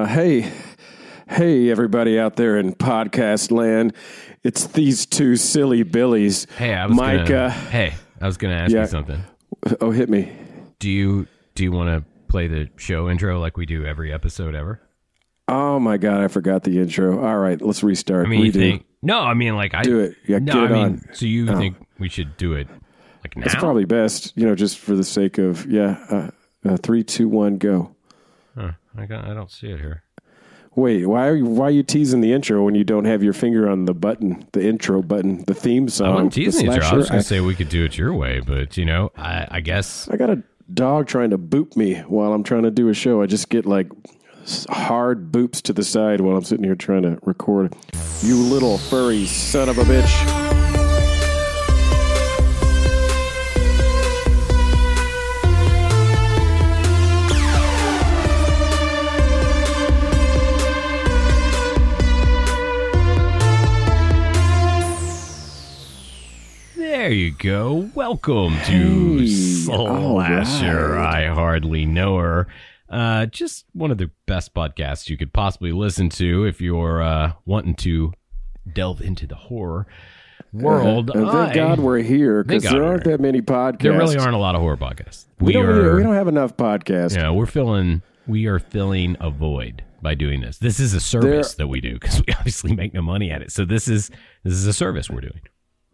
Uh, hey, hey, everybody out there in podcast land. It's these two silly billies. Hey, I was Micah. Gonna, hey, I was going to ask Yeah. you something. Oh, hit me. Do you do you want to play the show intro like we do every episode ever? Oh my god, I forgot the intro. All right, let's restart. I mean, Redo. think? No, I mean like I Do it. Yeah, no, get I it mean, on. so you Oh. think we should do it like now? It's probably best, you know, just for the sake of yeah. Uh, uh, three, two, one, go. I got, I don't see it here. Wait, why are you, why are you teasing the intro when you don't have your finger on the button, the intro button, the theme I song? wasn't teasing the you, Joe. I was going I, to say we could do it your way, but you know, I, I guess I got a dog trying to boop me while I'm trying to do a show. I just get like hard boops to the side while I'm sitting here trying to record. You little furry son of a bitch. There you go. Welcome to Hey, Slasher. right. I hardly know her. Uh, just one of the best podcasts you could possibly listen to if you're uh, wanting to delve into the horror world. And thank I- God we're here because there aren't that many podcasts. there really aren't a lot of horror podcasts. We, don't. are. we don't have enough podcasts. Yeah, we're filling. We are filling a void by doing this. This is a service that we do because we obviously make no money at it. So this is this is a service we're doing.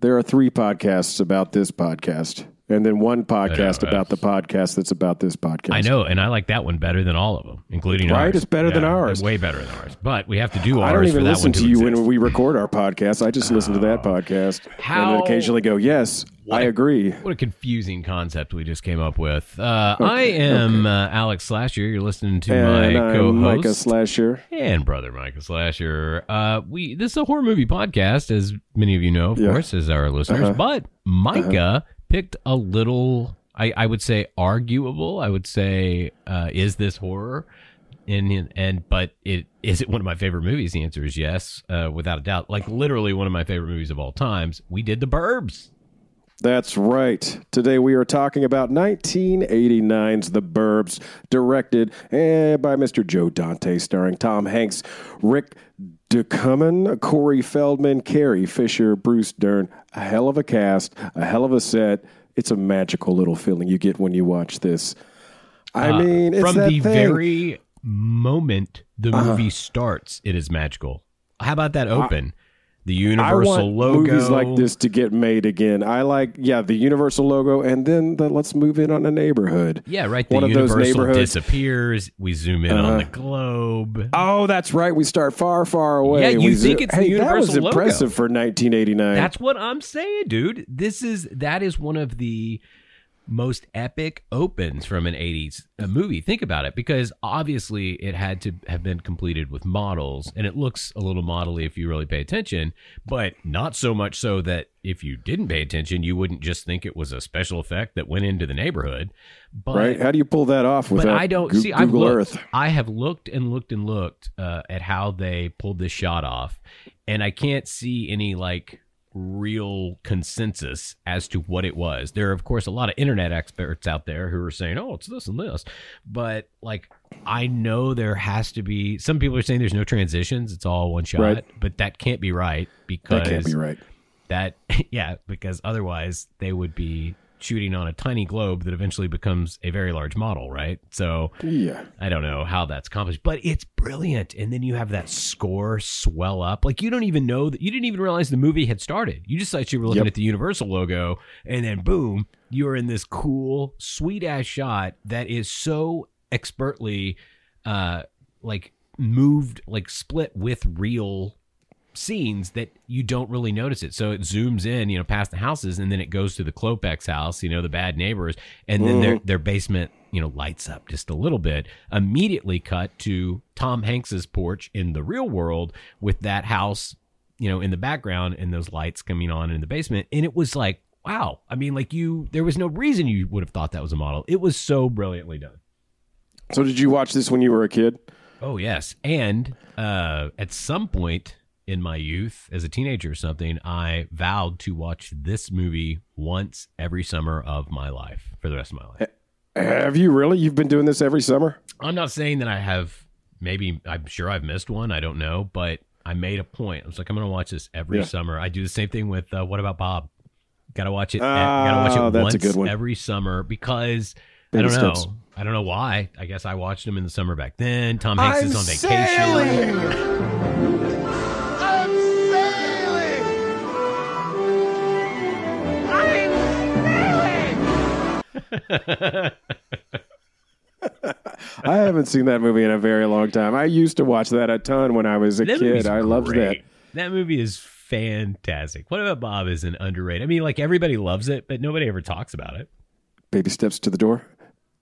There are three podcasts about this podcast, and then one podcast know, about the podcast that's about this podcast. I know, and I like that one better than all of them, including ours. Right? ours. It's better than ours. Way better than ours. But we have to do ours I don't even that listen to, to, you when we record our podcast. I just listen to that podcast and How- then occasionally go, "Yes, I agree." What a confusing concept we just came up with. Uh, I am uh, Alex Slasher. You're listening to And my I'm co-host Micah Slasher. and brother Micah Slasher. Uh, we this is a horror movie podcast, as many of you know, of Yeah. course, as our listeners. Uh-huh. But Micah picked a little, I, I would say, arguable. I would say, uh, is this horror? And and but it is it one of my favorite movies? The answer is yes, uh, without a doubt. Like literally one of my favorite movies of all times. We did the Burbs. That's right. Today we are talking about 1989's The Burbs, directed eh, by Mr. Joe Dante, starring Tom Hanks, Rick Ducommun, Corey Feldman, Carrie Fisher, Bruce Dern. A hell of a cast, a hell of a set. It's a magical little feeling you get when you watch this. I Uh, mean, it's from that the thing. Uh-huh. very moment the movie starts, it is magical. How about that open? The I Universal want logo. movies like this to get made again. I like, yeah, the Universal logo, and then the let's move in on a neighborhood. Yeah, right. The One of those neighborhoods- disappears. We zoom in on uh-huh. the globe. Oh, that's right. We start far, far away. Yeah, you We think zo- it's the hey, that was Universal logo. impressive for 1989. That's what I'm saying, dude. This is that is one of the most epic opens from an 80s uh, movie. Think about it because obviously it had to have been completed with models and it looks a little modelly if you really pay attention, but not so much so that if you didn't pay attention, you wouldn't just think it was a special effect that went into the neighborhood. But right? How do you pull that off but without I don't Goo- see. I've Google looked. Earth? I have looked and looked and looked uh, at how they pulled this shot off, and I can't see any like real consensus as to what it was. There are, of course, a lot of internet experts out there who are saying, "Oh, it's this and this," but like I know there has to be. Some people are saying there's no transitions; it's all one shot, Right. but that can't be right because That can't be right. that yeah because otherwise they would be shooting on a tiny globe that eventually becomes a very large model right so Yeah. i don't know how that's accomplished but it's brilliant and then you have that score swell up like you don't even know that you didn't even realize the movie had started you just thought you were looking Yep. at the universal logo and then boom you're in this cool sweet ass shot that is so expertly uh like moved like split with real scenes that you don't really notice it. So it zooms in, you know, past the houses, and then it goes to the Klopeks house, you know, the bad neighbors, and then their their basement, you know, lights up just a little bit. Immediately cut to Tom Hanks's porch in the real world with that house, you know, in the background and those lights coming on in the basement, and it was like. Wow. I mean, like you, there was no reason you would have thought that was a model. It was so brilliantly done. So did you watch this when you were a kid? Oh yes, and uh, at some point in my youth, as a teenager or something, I vowed to watch this movie once every summer of my life for the rest of my life. Have you really? You've been doing this every summer? I'm not saying that I have maybe I'm sure I've missed one. I don't know, but I made a point. I was like, I'm going to watch this every Yeah. summer. I do the same thing with uh, What About Bob? Got to watch it. Ah, got to watch it once every summer because Baby I don't know. steps. I don't know why. I guess I watched him in the summer back then. Tom Hanks is on vacation. I haven't seen that movie in a very long time. I used to watch that a ton when I was a That kid. I loved that. great. That movie is fantastic. What about Bob is an underrated? I mean, like everybody loves it, but nobody ever talks about it. Baby steps to the door,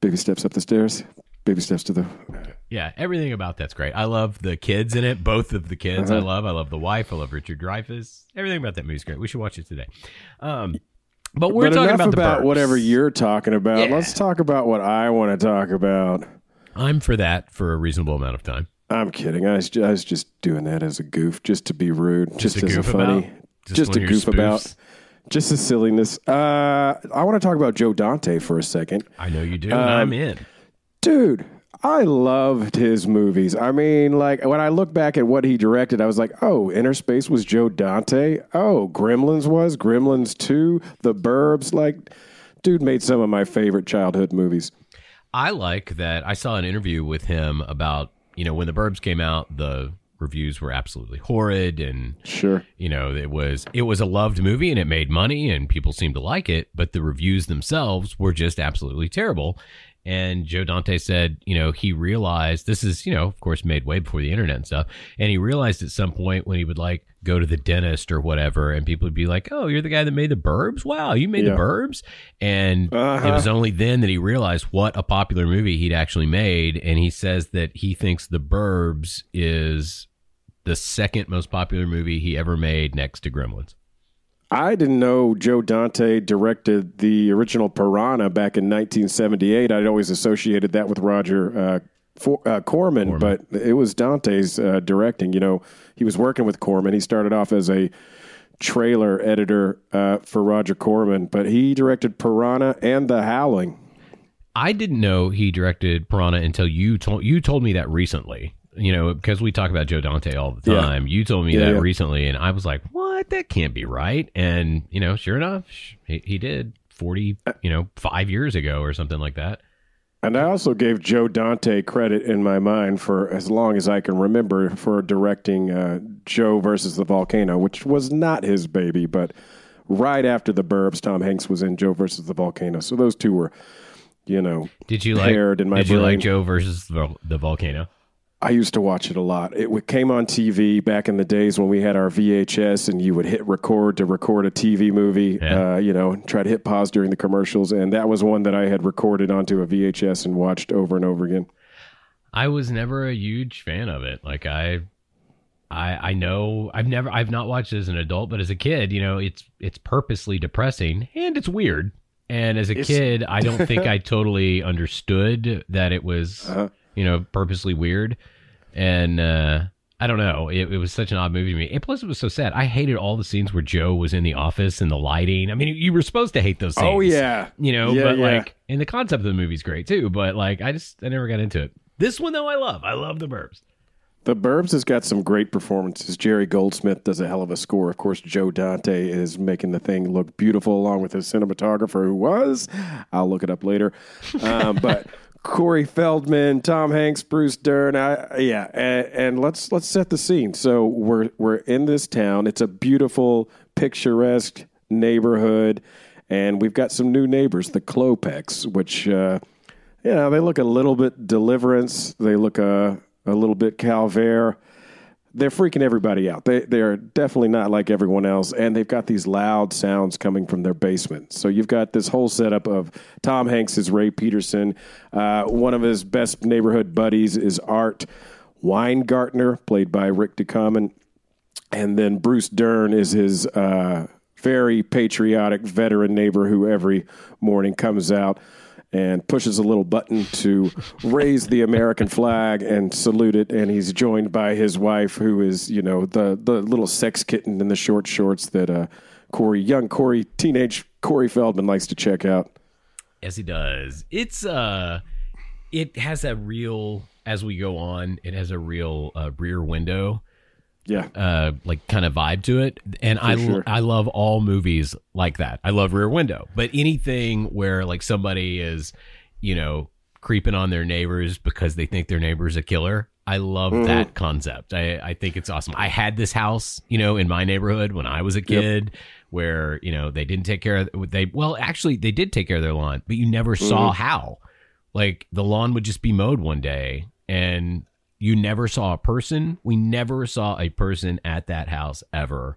baby steps up the stairs, baby steps to the. Yeah, everything about that's great. I love the kids in it. Both of the kids I Uh-huh. love. I love the wife. I love Richard Dreyfuss. Everything about that movie's great. We should watch it today. Um, but we're but talking about the about whatever you're talking about. Yeah. Let's talk about what I want to talk about. I'm for that for a reasonable amount of time. I'm kidding. I was, ju- I was just doing that as a goof, just to be rude, just, to as a funny, about? Just just, one to of your goof about, just a silliness. Uh, I want to talk about Joe Dante for a second. I know you do. Um, I'm in. Dude, I loved his movies. I mean, like when I look back at what he directed, I was like, oh, Inner Space was Joe Dante. Oh, Gremlins was Gremlins 2, The Burbs. Like, dude made some of my favorite childhood movies. I like that. I saw an interview with him about you know when the Burbs came out, the reviews were absolutely horrid, and Sure. you know it was it was a loved movie and it made money and people seemed to like it, but the reviews themselves were just absolutely terrible. And Joe Dante said, you know, he realized this is, you know, of course, made way before the internet and stuff. And he realized at some point when he would like go to the dentist or whatever, and people would be like, "Oh, you're the guy that made the Burbs? Wow, you made Yeah. the Burbs!" And Uh-huh. it was only then that he realized what a popular movie he'd actually made. And he says that he thinks the Burbs is the second most popular movie he ever made, next to Gremlins. I didn't know Joe Dante directed the original Piranha back in 1978. I'd always associated that with Roger uh, for, uh, Corman, but it was Dante's uh, directing. You know, he was working with Corman. He started off as a trailer editor uh, for Roger Corman, but he directed Piranha and The Howling. I didn't know he directed Piranha until you told you told me that recently. You know, because we talk about Joe Dante all the Yeah. time. You told me Yeah, that yeah. recently, and I was like, "What? That can't be right." And you know, sure enough, he, he did forty, you know, five years ago or something like that. And I also gave Joe Dante credit in my mind for as long as I can remember for directing uh, Joe versus the Volcano, which was not his baby, but right after the Burbs, Tom Hanks was in Joe versus the Volcano. So those two were, you know, Did you like? In my did you brain. like Joe versus the, the volcano? I used to watch it a lot. It came on TV back in the days when we had our VHS, and you would hit record to record a TV movie. Yeah. Uh, you know, try to hit pause during the commercials, and that was one that I had recorded onto a VHS and watched over and over again. I was never a huge fan of it. Like I, I, I know I've never I've not watched it as an adult, but as a kid, you know, it's it's purposely depressing and it's weird. And as a It's- kid, I don't think I totally understood that it was, Uh-huh. You know, purposely weird. And uh, I don't know, it, it was such an odd movie to me. And plus, it was so sad. I hated all the scenes where Joe was in the office and the lighting. I mean, you were supposed to hate those scenes Oh yeah, you know Yeah, but yeah. like and the concept of the movie's great too but like i just i never got into it this one though i love i love the burbs The Burbs has got some great performances. Jerry Goldsmith does a hell of a score. Of course, Joe Dante is making the thing look beautiful, along with his cinematographer, who was, I'll look it up later. Um, but Corey Feldman, Tom Hanks, Bruce Dern, I, yeah, and, and let's let's set the scene. So we're we're in this town. It's a beautiful, picturesque neighborhood, and we've got some new neighbors, the Klopeks, which. Uh, yeah, they look a little bit Deliverance. They look a a little bit Calvaire. They're freaking everybody out. They they are definitely not like everyone else, and they've got these loud sounds coming from their basement. So you've got this whole setup of Tom Hanks is Ray Peterson. Uh, one of his best neighborhood buddies is Art Weingartner, played by Rick Ducommun, and then Bruce Dern is his uh, very patriotic veteran neighbor who every morning comes out and pushes a little button to raise the American flag and salute it. And he's joined by his wife, who is, you know, the the little sex kitten in the short shorts that uh, Corey, young Corey, teenage Corey Feldman likes to check out. Yes, he does. It's uh, it has a real as we go on, it has a real uh, rear window Yeah. uh like kind of vibe to it and i sure. i love all movies like that i love rear window but anything where like somebody is you know creeping on their neighbors because they think their neighbor's a killer i love Mm-hmm. that concept i i think it's awesome i had this house you know in my neighborhood when i was a kid where you know they didn't take care of they well actually they did take care of their lawn but you never saw Mm-hmm. how like the lawn would just be mowed one day and you never saw a person. We never saw a person at that house ever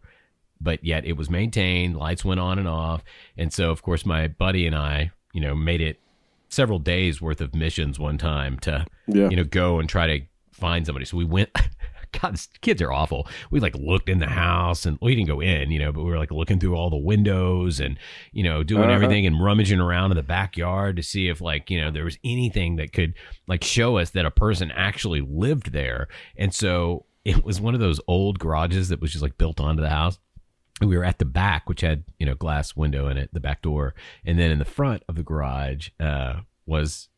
but yet it was maintained lights went on and off. And so of course my buddy and i you know made it several days worth of missions one time to Yeah. you know go and try to find somebody. So we went god these kids are awful. We like looked in the house and we didn't go in you know but we were like looking through all the windows and you know doing Uh-huh. everything and rummaging around in the backyard to see if like you know there was anything that could like show us that a person actually lived there. And so it was one of those old garages that was just like built onto the house. We were at the back, which had you know glass window in it, the back door, and then in the front of the garage uh, was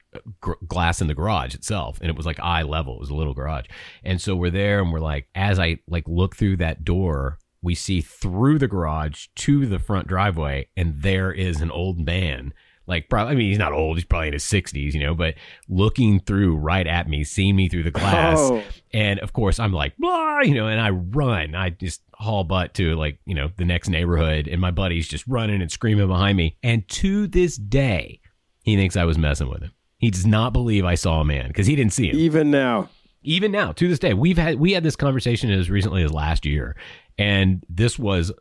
gr- glass in the garage itself, and it was like eye level. It was a little garage, and so we're there, and we're like, as I like look through that door, we see through the garage to the front driveway, and there is an old man. Like, probably, I mean, he's not old. He's probably in his 60s, you know, but looking through right at me, seeing me through the glass. Oh. And of course, I'm like, blah, you know, and I run. I just haul butt to like, you know, the next neighborhood. And my buddy's just running and screaming behind me. And to this day, he thinks I was messing with him. He does not believe I saw a man because he didn't see him. Even now. Even now, to this day, we've had we had this conversation as recently as last year, and this was,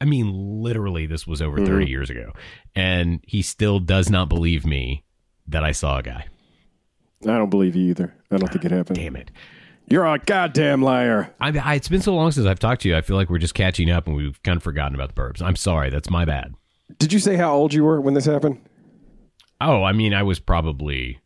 I mean, literally, this was over 30 mm-hmm. years ago, and he still does not believe me that I saw a guy. I don't believe you either. I don't think it happened. Ah, damn it! You're a goddamn liar. I, I, it's been so long since I've talked to you. I feel like we're just catching up, and we've kind of forgotten about the burbs. I'm sorry. That's my bad. Did you say how old you were when this happened? Oh, I mean, I was probably,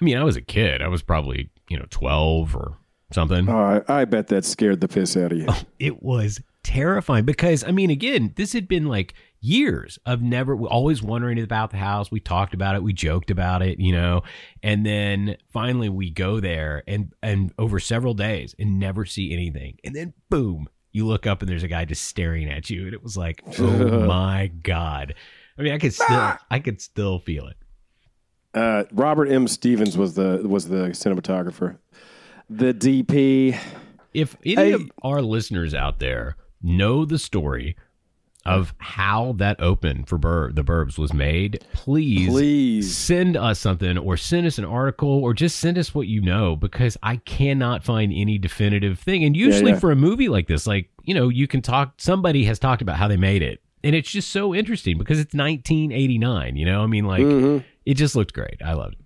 I mean, I was a kid. I was probably, you know, 12 or something. Oh, I, I bet that scared the piss out of you. It was terrifying because, I mean, again, this had been like years of never, always wondering about the house. We talked about it. We joked about it, you know, and then finally we go there and, and over several days and never see anything. And then boom, you look up and there's a guy just staring at you. And it was like, oh my God. I mean, I could still, I could still feel it. Uh, Robert M. Stevens was the was the cinematographer. The DP. If any Hey. of our listeners out there know the story of how that open for Bur- the Burbs was made, please, Please. send us something or send us an article or just send us what you know because I cannot find any definitive thing. And usually yeah. for a movie like this, like, you know, you can talk, somebody has talked about how they made it. And it's just so interesting because it's 1989, you know? I mean, like, Mm-hmm. it just looked great. I loved it.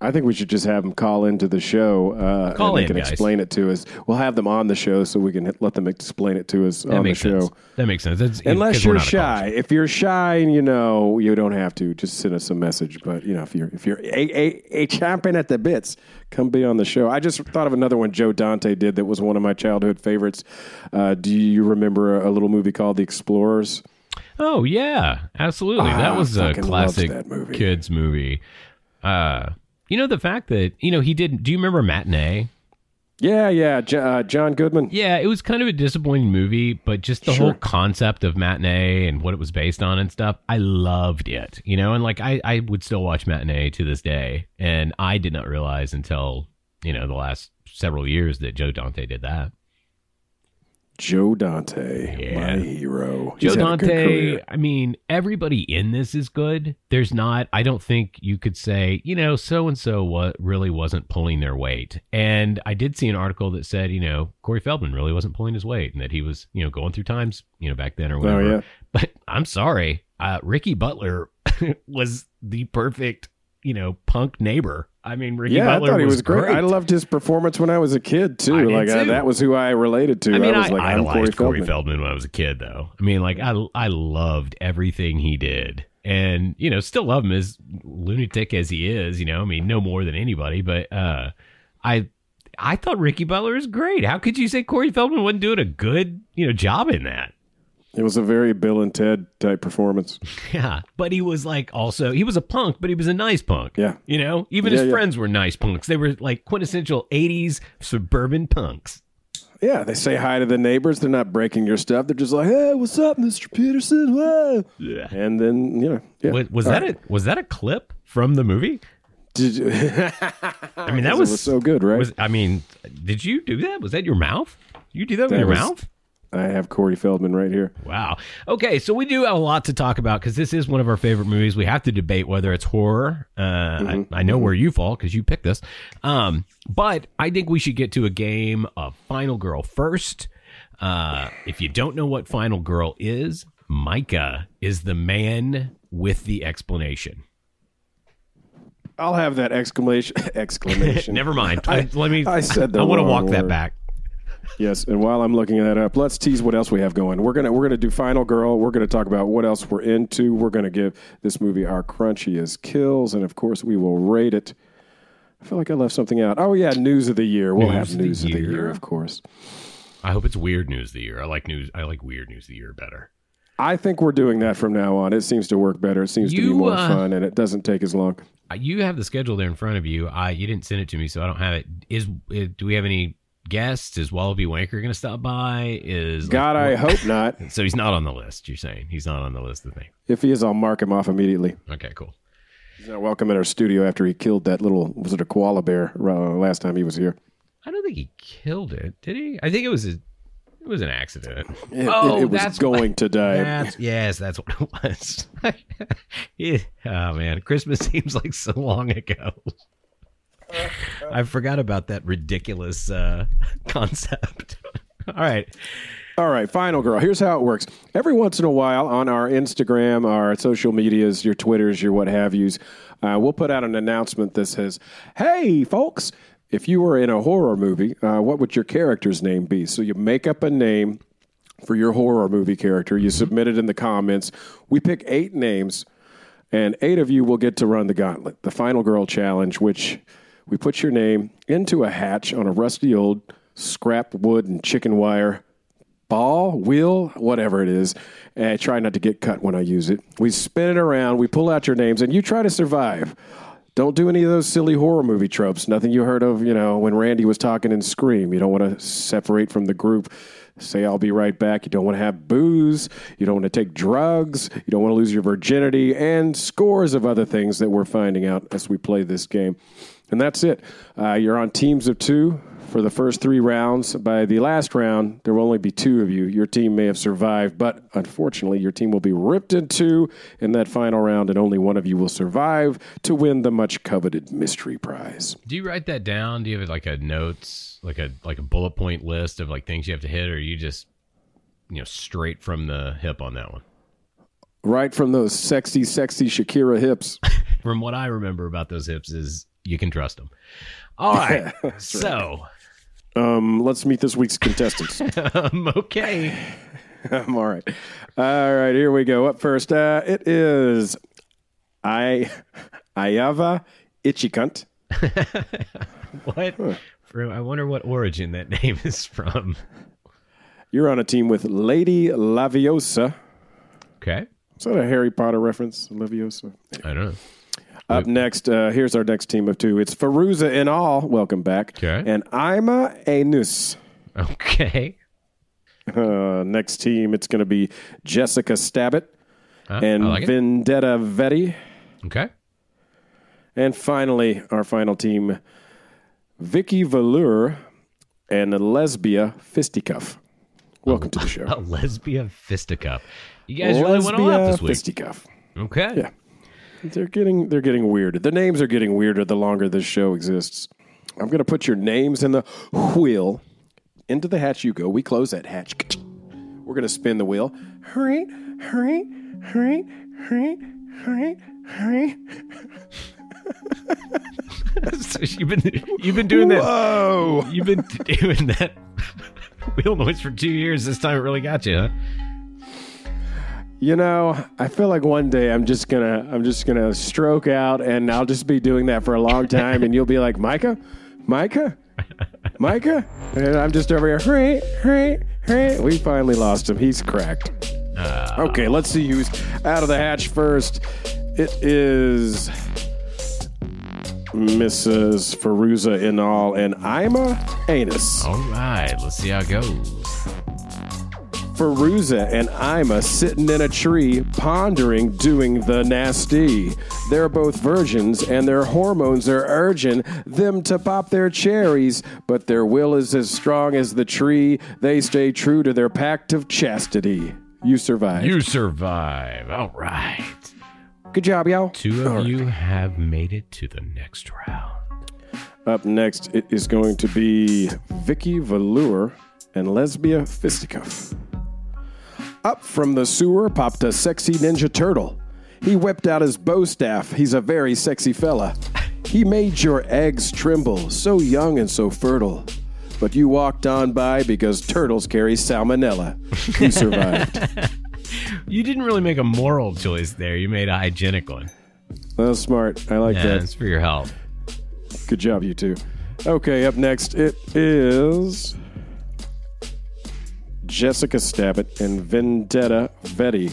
I think we should just have them call into the show. Uh, Call and they in, can guys. explain it to us. We'll have them on the show so we can let them explain it to us That on the show. sense. That makes sense. That's, Unless 'cause we're you're not a college shy. If you're shy and you know, you don't have to. Just send us a message. But you know, if you're if you're a a, a champion at the bits, come be on the show. I just thought of another one Joe Dante did that was one of my childhood favorites. Uh, do you remember a, a little movie called The Explorers? Oh yeah, absolutely. that Ah, was a classic movie. kids movie. Uh, you know the fact that you know he did. Do you remember Matinee? Yeah, yeah. J- uh, John Goodman. Yeah, it was kind of a disappointing movie, but just the Sure. whole concept of Matinee and what it was based on and stuff, I loved it. You know, and like I, I would still watch Matinee to this day, and I did not realize until you know the last several years that Joe Dante did that. Joe Dante, Yeah. my hero. Joe He's had a good Dante. I mean, everybody in this is good. There's not, I don't think you could say, you know, so and so what really wasn't pulling their weight. And I did see an article that said, you know, Corey Feldman really wasn't pulling his weight and that he was, you know, going through times, you know, back then or whatever. Oh yeah. But I'm sorry, uh, Ricky Butler was the perfect, you know, punk neighbor. I mean, Ricky Yeah, Butler I thought he was great. I loved his performance when I was a kid too. I like uh, too. that was who I related to. I mean, I, was like, I'm idolized Corey Corey Feldman. Feldman. when I was a kid, though. I mean, like I I loved everything he did, and you know, still love him as lunatic as he is. You know, I mean, no more than anybody, but uh, I I thought Ricky Butler was great. How could you say Corey Feldman wasn't doing a good you know job in that? It was a very Bill and Ted type performance. Yeah, but he was like also he was a punk, but he was a nice punk. Yeah. you know, even Yeah, his yeah. friends were nice punks. They were like quintessential '80s suburban punks. Yeah, they say hi to the neighbors. They're not breaking your stuff. They're just like, "Hey, what's up, Mr. Peterson?" Whoa. Yeah. And then you know, yeah. Was, was All that right. a was that a clip from the movie? Did you? I mean, that was, was so good, right? Was I mean, did you do that? Was that your mouth? You do that with That your was- mouth? I have Corey Feldman right here. Wow. Okay, so we do have a lot to talk about because this is one of our favorite movies. We have to debate whether it's horror. Uh, I, I know where you fall because you picked this. Um, but I think we should get to a game of Final Girl first. Uh, if you don't know what Final Girl is, Micah is the man with the explanation. I'll have that exclamation exclamation. Never mind. I, let me. I said I want to walk that back. Yes, and while I'm looking that up, let's tease what else we have going. We're gonna we're gonna do Final Girl. We're gonna talk about what else we're into. We're gonna give this movie our crunchiest kills, and of course, we will rate it. I feel like I left something out. Oh yeah, news of the year. We'll News have of the news of the year. of course. I hope it's weird news of the year. I like news. I like weird news of the year better. I think we're doing that from now on. It seems to work better. It seems to be more uh, fun, and it doesn't take as long. You have the schedule there in front of you. I you didn't send it to me, so I don't have it. Is do we have any guests? Is Wallaby Wanker going to stop by? Is like, God, I what- hope not. So he's not on the list. You're saying he's not on the list of things. If he is, I'll mark him off immediately. Okay, cool. He's not welcome at our studio after he killed that little was it a koala bear uh, last time he was here. I don't think he killed it. Did he? I think it was a, it was an accident. It, Oh, it, it was that's going to die. That's, yes, that's what it was. Yeah. Oh man, Christmas seems like so long ago. I forgot about that ridiculous uh, concept. All right. All right, final girl. Here's how it works. Every once in a while on our Instagram, our social medias, your Twitters, your what have yous, uh, we'll put out an announcement that says, "Hey, folks, if you were in a horror movie, uh, what would your character's name be?" So you make up a name for your horror movie character. You submit it in the comments. We pick eight names, and eight of you will get to run the gauntlet, the Final Girl Challenge, which we put your name into a hatch on a rusty old scrap wood and chicken wire ball, wheel, whatever it is. And I try not to get cut when I use it. We spin it around, we pull out your names, and you try to survive. Don't do any of those silly horror movie tropes. Nothing you heard of, you know, when Randy was talking in Scream. You don't want to separate from the group. Say, I'll be right back. You don't want to have booze. You don't want to take drugs. You don't want to lose your virginity, and scores of other things that we're finding out as we play this game. And that's it. Uh, you're on teams of two for the first three rounds. By the last round, there will only be two of you. Your team may have survived, but unfortunately, your team will be ripped in two in that final round, and only one of you will survive to win the much coveted mystery prize. Do you write that down? Do you have like a notes, like a like a bullet point list of like things you have to hit, or are you just you know straight from the hip on that one? Right from those sexy, sexy Shakira hips. From what I remember about those hips is you can trust them. All right, so Um, let's meet this week's contestants. um, okay. I'm all right. All right, here we go. Up first, uh, it is I Ayava Ichikunt. What? From, I wonder what origin that name is from. You're on a team with Lady Laviosa. Okay, Is that a Harry Potter reference? Laviosa. I don't know. Up next, uh, here's our next team of two. It's Faruza in all. Welcome back. Okay. And Ima Anus. Okay, Uh, next team, it's going to be Jessica Stabbit Uh, and like it. Vendetta Vetti. Okay, And finally, our final team, Vicky Velour and Lesbia Fisticuff. Welcome to the show. a lesbia fisticuff. You guys really went all out this week. Fisticuff. Okay. Yeah. They're getting they're getting weirder. The names are getting weirder the longer this show exists. I'm going to put your names in the wheel. Into the hatch you go. We close that hatch. We're going to spin the wheel. Hurry, hurry, hurry, hurry, hurry, hurry. So you've been you've been doing that. Whoa! You've been doing that wheel noise for two years. This time it really got you, huh? You know, I feel like one day I'm just gonna I'm just gonna stroke out and I'll just be doing that for a long time and you'll be like, Micah? Micah? Micah? And I'm just over here, hurry, hurry, hurry. We finally lost him. He's cracked. Ah. Okay, let's see who's out of the hatch first. It is Mrs. Feruza Inal and Ima Anus. All right, let's see how it goes. Feruza and Ima sitting in a tree, pondering doing the nasty. They're both virgins, and their hormones are urging them to pop their cherries, but their will is as strong as the tree. They stay true to their pact of chastity. You survive. You survive. All right. Good job, y'all. Two of you have made it to the next round. Up next, it is going to be Vicky Velour and Lesbia Fisticuff. Up from the sewer popped a sexy Ninja Turtle. He whipped out his bow staff. He's a very sexy fella. He made your eggs tremble, so young and so fertile. But you walked on by because turtles carry salmonella. You survived. You didn't really make a moral choice there. You made a hygienic one. That's smart. I like Yeah, that. it's for your health. Good job, you two. Okay, up next it is Jessica Stabbit and Vendetta Vetti.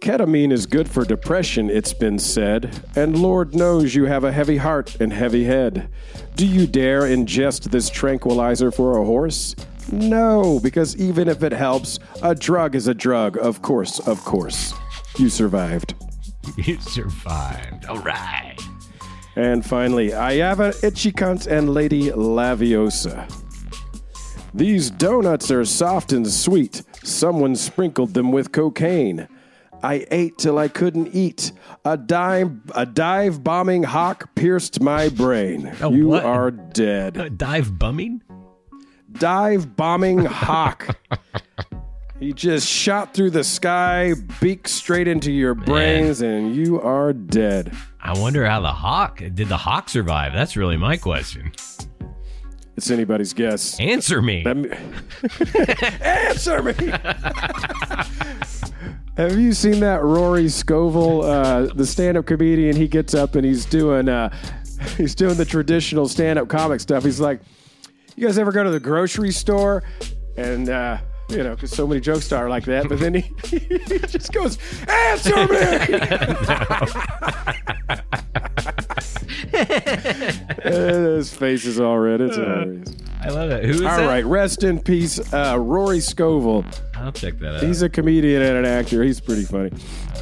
Ketamine is good for depression, it's been said, and Lord knows you have a heavy heart and heavy head. Do you dare ingest this tranquilizer for a horse? No, because even if it helps, a drug is a drug, of course, of course. You survived. You survived. All right. And finally, Ayava Ichikant and Lady Laviosa. These donuts are soft and sweet. Someone sprinkled them with cocaine. I ate till I couldn't eat. A dive, a dive bombing hawk pierced my brain. A you what? are dead. Uh, dive bumming? Dive bombing hawk. he just shot through the sky, beak straight into your brains, and you are dead. I wonder how the hawk did the hawk survive? That's really my question. It's anybody's guess. Answer me. Answer me. Have you seen that Rory Scovel, uh, the stand-up comedian? He gets up and he's doing uh, he's doing the traditional stand-up comic stuff. He's like, "You guys ever go to the grocery store?" And uh, you know, because so many jokes are like that. But then he, he just goes, "Answer me." Uh, His face is all red. It's hilarious. I love it. Who is All that? right, rest in peace, uh, Rory Scovel. I'll check that out. He's a comedian and an actor. He's pretty funny.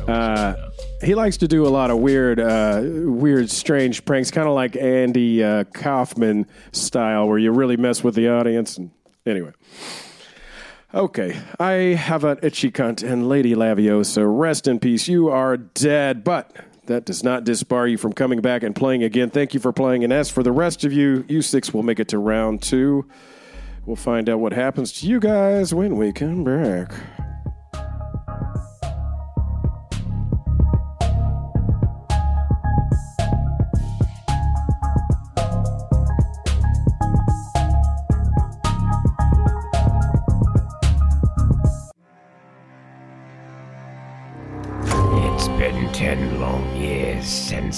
Uh, he likes to do a lot of weird, uh, weird, strange pranks, kind of like Andy uh, Kaufman style, where you really mess with the audience. And anyway, okay, I have an itchy cunt and Lady Laviosa. Rest in peace. You are dead, but. That does not disbar you from coming back and playing again. Thank you for playing. And as for the rest of you, you six will make it to round two. We'll find out what happens to you guys when we come back.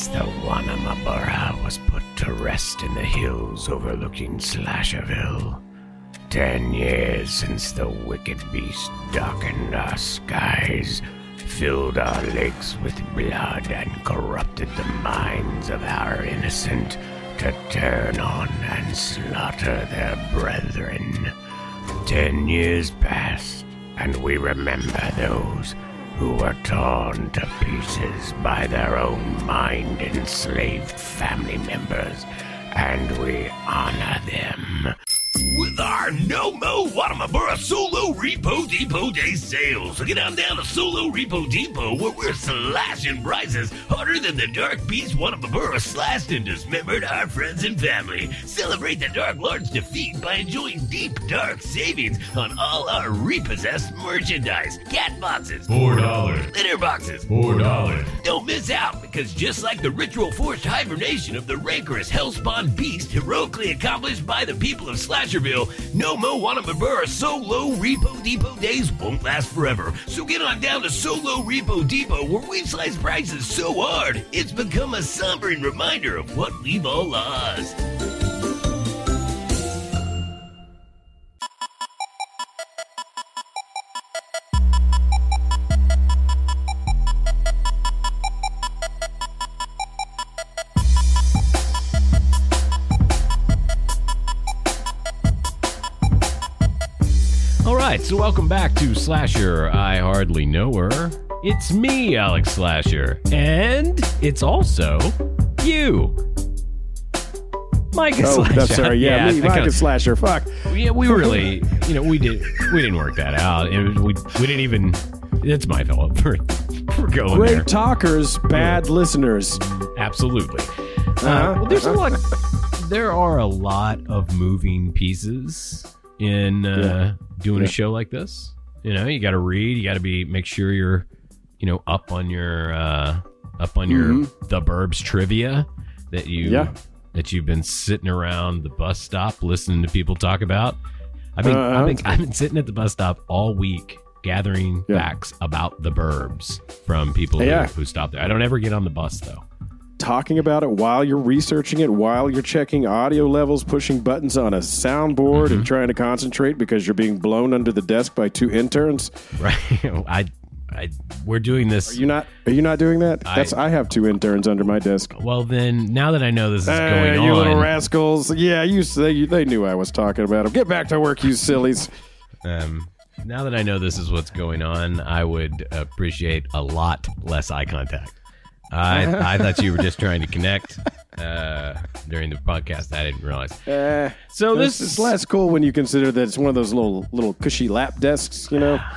Since the Wanamabara was put to rest in the hills overlooking Slasherville. Ten years since the wicked beast darkened our skies, filled our lakes with blood, and corrupted the minds of our innocent to turn on and slaughter their brethren. Ten years passed, and we remember those who were torn to pieces by their own mind enslaved family members, and we honor our No Mo Watamabura Solo Repo Depot Day sales. So get on down to Solo Repo Depot where we're slashing prices harder than the Dark Beast Watamabura slashed and dismembered our friends and family. Celebrate the Dark Lord's defeat by enjoying deep, dark savings on all our repossessed merchandise. Cat boxes, Four dollars. litter boxes, Four dollars. don't miss out, because just like the ritual forced hibernation of the rancorous hellspawn beast heroically accomplished by the people of Slasherville, no Mo Wanamabura Solo Repo Depot days won't last forever. So get on down to Solo Repo Depot where we've sliced prices so hard, it's become a sombering reminder of what we've all lost. So welcome back to Slasher. I hardly know her. It's me, Alex Slasher, and it's also you, Micah Oh, Slasher. that's sorry. Yeah, I Micah Slasher. Fuck. yeah, we really, you know, we did, we didn't work that out. It we we didn't even. It's my fault for for going Great there. talkers, bad listeners. Absolutely. Uh-huh. Uh, well, there's a lot. There are a lot of moving pieces in uh, doing Yeah. a show like this. You know, you got to read. You got to be make sure you're, you know, up on your uh, up on your the Burbs trivia that you Mm-hmm. Yeah. that you've been sitting around the bus stop listening to people talk about. I've been, Uh-huh. I've been I've been sitting at the bus stop all week gathering Yeah. facts about the Burbs from people who, who stop there. I don't ever get on the bus though. Talking about it while you're researching it, while you're checking audio levels, pushing buttons on a soundboard, Mm-hmm. and trying to concentrate because you're being blown under the desk by two interns. Right. I, I, we're doing this. Are you not? Are you not doing that? I- That's. I have two interns under my desk. well, then, now that I know this is going you on, little rascals! Yeah, you. They, they knew I was talking about them. Get back to work, you sillies. um, now that I know this is what's going on, I would appreciate a lot less eye contact. I, I thought you were just trying to connect uh, during the podcast. I didn't realize. Uh, So this this is less cool when you consider that it's one of those little little cushy lap desks. You know.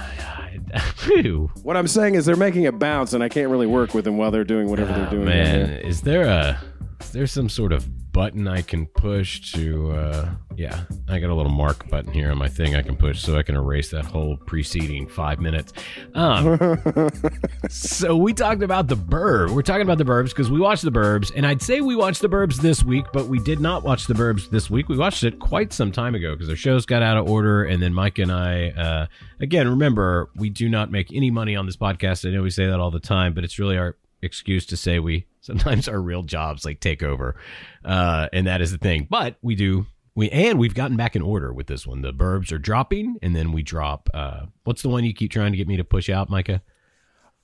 What I'm saying is they're making it bounce, and I can't really work with them while they're doing whatever they're doing. down Oh, Man, there. is there a is there some sort of button I can push to uh yeah, I got a little mark button here on my thing I can push so I can erase that whole preceding 5 minutes. Um So we talked about the Burbs. We're talking about the Burbs because we watched the Burbs, and I'd say we watched the Burbs this week, but we did not watch the Burbs this week. We watched it quite some time ago because our shows got out of order, and then Mike and I, uh, again, remember we do not make any money on this podcast. I know we say that all the time, but it's really our excuse to say we sometimes our real jobs like take over, uh, and that is the thing. But we do. We, and we've gotten back in order with this one. The burbs are dropping, and then we drop. Uh, what's the one you keep trying to get me to push out, Micah?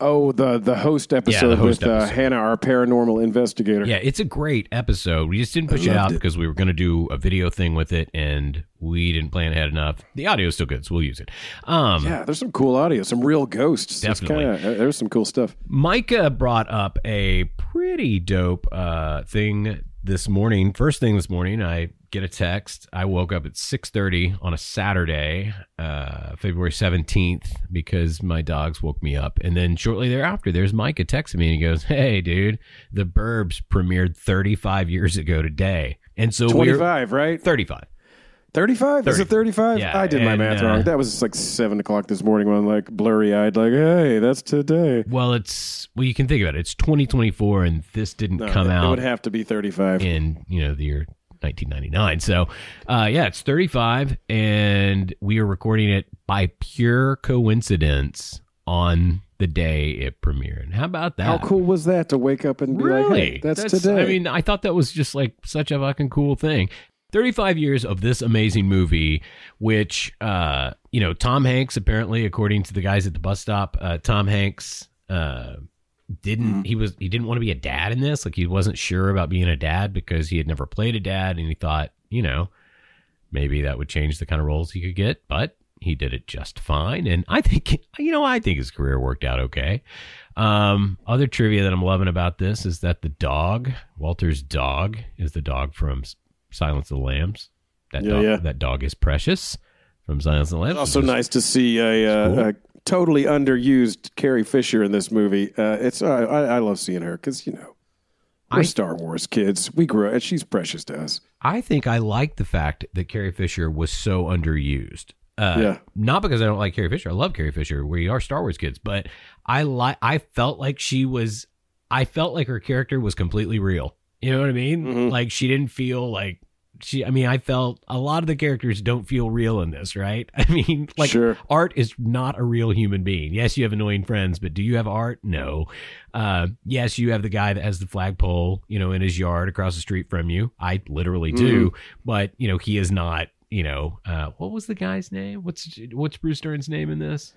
Oh, the the host episode host with Uh, episode. Hannah, our paranormal investigator. Yeah, it's a great episode. We just didn't push it out it. because we were going to do a video thing with it, and we didn't plan ahead enough. The audio is still good, so we'll use it. Um, Yeah, there's some cool audio, some real ghosts. It's Definitely. kinda- uh, there's some cool stuff. Micah brought up a pretty dope uh, thing this morning. First thing this morning, I get a text. I woke up at six thirty on a Saturday, uh, February seventeenth, because my dogs woke me up. And then shortly thereafter, there's Micah texting me, and he goes, "Hey, dude, The Burbs premiered thirty five years ago today." And so we're 25, right? thirty five. 35? Is it 35? Yeah, I did my math uh, wrong. That was like 7 o'clock this morning when I'm like blurry eyed, like, hey, that's today. Well, it's well, you can think about it. It's 2024, and this didn't No, come it, out It would have to be 35. in you know the year 1999. So, uh, yeah, it's 35, and we are recording it by pure coincidence on the day it premiered. How about that? How cool was that to wake up and be Really? like, hey, that's, that's today? I mean, I thought that was just like such a fucking cool thing. 35 years of this amazing movie, which, uh, you know, Tom Hanks, apparently, according to the guys at the bus stop, uh, Tom Hanks, uh, didn't Mm-hmm. he was he didn't want to be a dad in this like he wasn't sure about being a dad because he had never played a dad and he thought you know maybe that would change the kind of roles he could get but he did it just fine and i think you know i think his career worked out okay um other trivia that i'm loving about this is that the dog walter's dog is the dog from silence of the lambs that Yeah, dog yeah. that dog is precious from silence of the lambs also nice to see a, uh, Cool. a totally underused Carrie Fisher in this movie. Uh, it's uh, I, I love seeing her because, you know, we're I- Star Wars kids. We grew up, and she's precious to us. I think I like the fact that Carrie Fisher was so underused. Uh, Yeah. Not because I don't like Carrie Fisher. I love Carrie Fisher. We are Star Wars kids, but I like. I felt like she was. I felt like her character was completely real. You know what I mean? Mhm. Like she didn't feel like she. I mean, I felt a lot of the characters don't feel real in this, right? I mean, like Sure. art is not a real human being. Yes, you have annoying friends, but do you have art? No. Uh, yes, you have the guy that has the flagpole, you know, in his yard across the street from you. I literally do, but you know, he is not. You know, uh, what was the guy's name? What's what's Bruce Dern's name in this?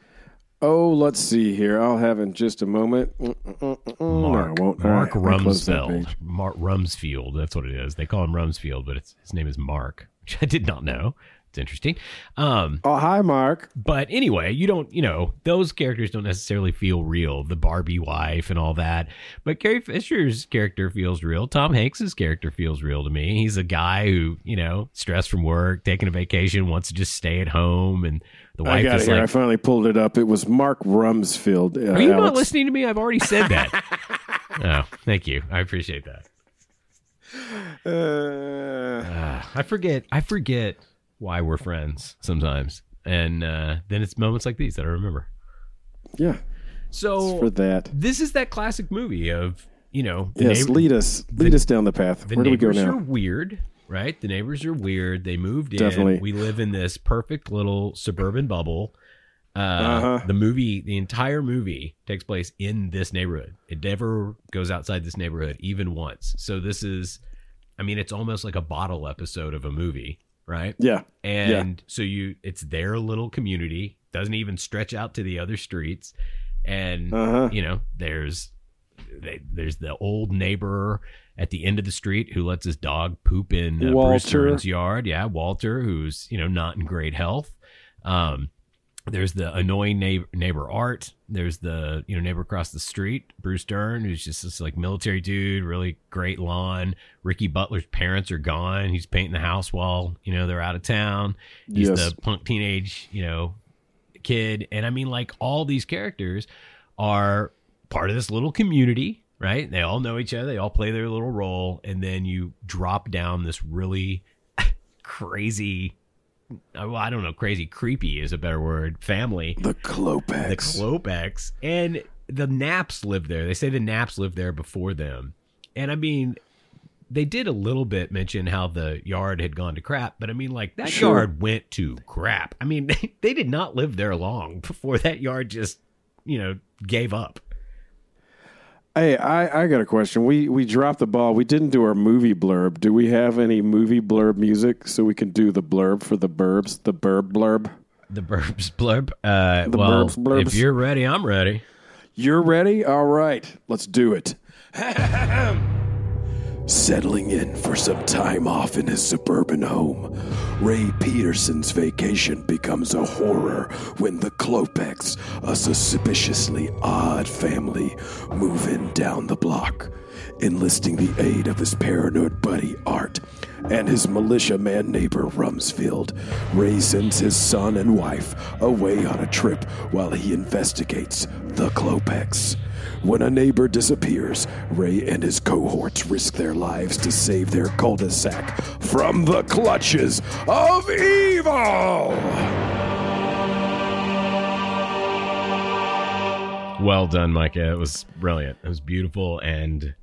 Oh, let's see here. I'll have in just a moment. Mm-mm-mm-mm. No, Mark I won't. Mark right, I'll close that Rumsfeld. Mark Rumsfield. That's what it is. They call him Rumsfield, but it's his name is Mark, which I did not know It's interesting. Um, Oh, hi, Mark. but anyway, you don't, you know, those characters don't necessarily feel real. The Barbie wife and all that. But Carrie Fisher's character feels real. Tom Hanks's character feels real to me. He's a guy who, you know, stressed from work, taking a vacation, wants to just stay at home, and the I wife got it is here. I finally pulled it up. It was Mark Rumsfield. Uh, "Are you not listening to me? I've already said that." oh, thank you. I appreciate that. Uh, Ah, I forget. I forget why we're friends sometimes, and uh, then it's moments like these that I remember. yeah, So for that. this is that classic movie of you know the Yes, neighbor- lead us. Lead us down the path. the Where do we go neighbors are now? weird right? The neighbors are weird. They moved in. Definitely. we live in this perfect little suburban bubble. Uh, Uh-huh. the movie the entire movie takes place in this neighborhood. It never goes outside this neighborhood even once. So this is i mean it's almost like a bottle episode of a movie right? Yeah, and so you it's their little community. Doesn't even stretch out to the other streets. And Uh-huh. you know there's they, there's the old neighbor at the end of the street who lets his dog poop in uh, Bruce yard yeah Walter who's you know not in great health um there's the annoying neighbor, neighbor Art. There's the you know neighbor across the street, Bruce Dern, who's just this like military dude, really great lawn. Ricky Butler's parents are gone. He's painting the house while you know they're out of town. He's Yes. the punk teenage you know kid, and I mean like all these characters are part of this little community, right? They all know each other. They all play their little role, and then you drop down this really crazy. Well, I don't know, crazy, creepy is a better word. Family the Klopeks. the Klopeks and the Knapps lived there. They say the Knapps lived there before them. And I mean, they did a little bit mention how the yard had gone to crap, but I mean, like that Sure. yard went to crap. I mean, they, they did not live there long before that yard just, you know, gave up. Hey, I, I got a question. We we dropped the ball. We didn't do our movie blurb. Do we have any movie blurb music so we can do the blurb for the burbs? The burb blurb. The burbs blurb. Uh, The well, burbs blurbs. if you're ready, I'm ready. You're ready? All right, let's do it. Settling in for some time off in his suburban home, Ray Peterson's vacation becomes a horror when the Klopeks, a suspiciously odd family, move in down the block. Enlisting the aid of his paranoid buddy Art and his militiaman neighbor Rumsfield, Ray sends his son and wife away on a trip while he investigates the Klopeks. When a neighbor disappears, Ray and his cohorts risk their lives to save their cul-de-sac from the clutches of evil. Well done, Micah. It was brilliant. It was beautiful and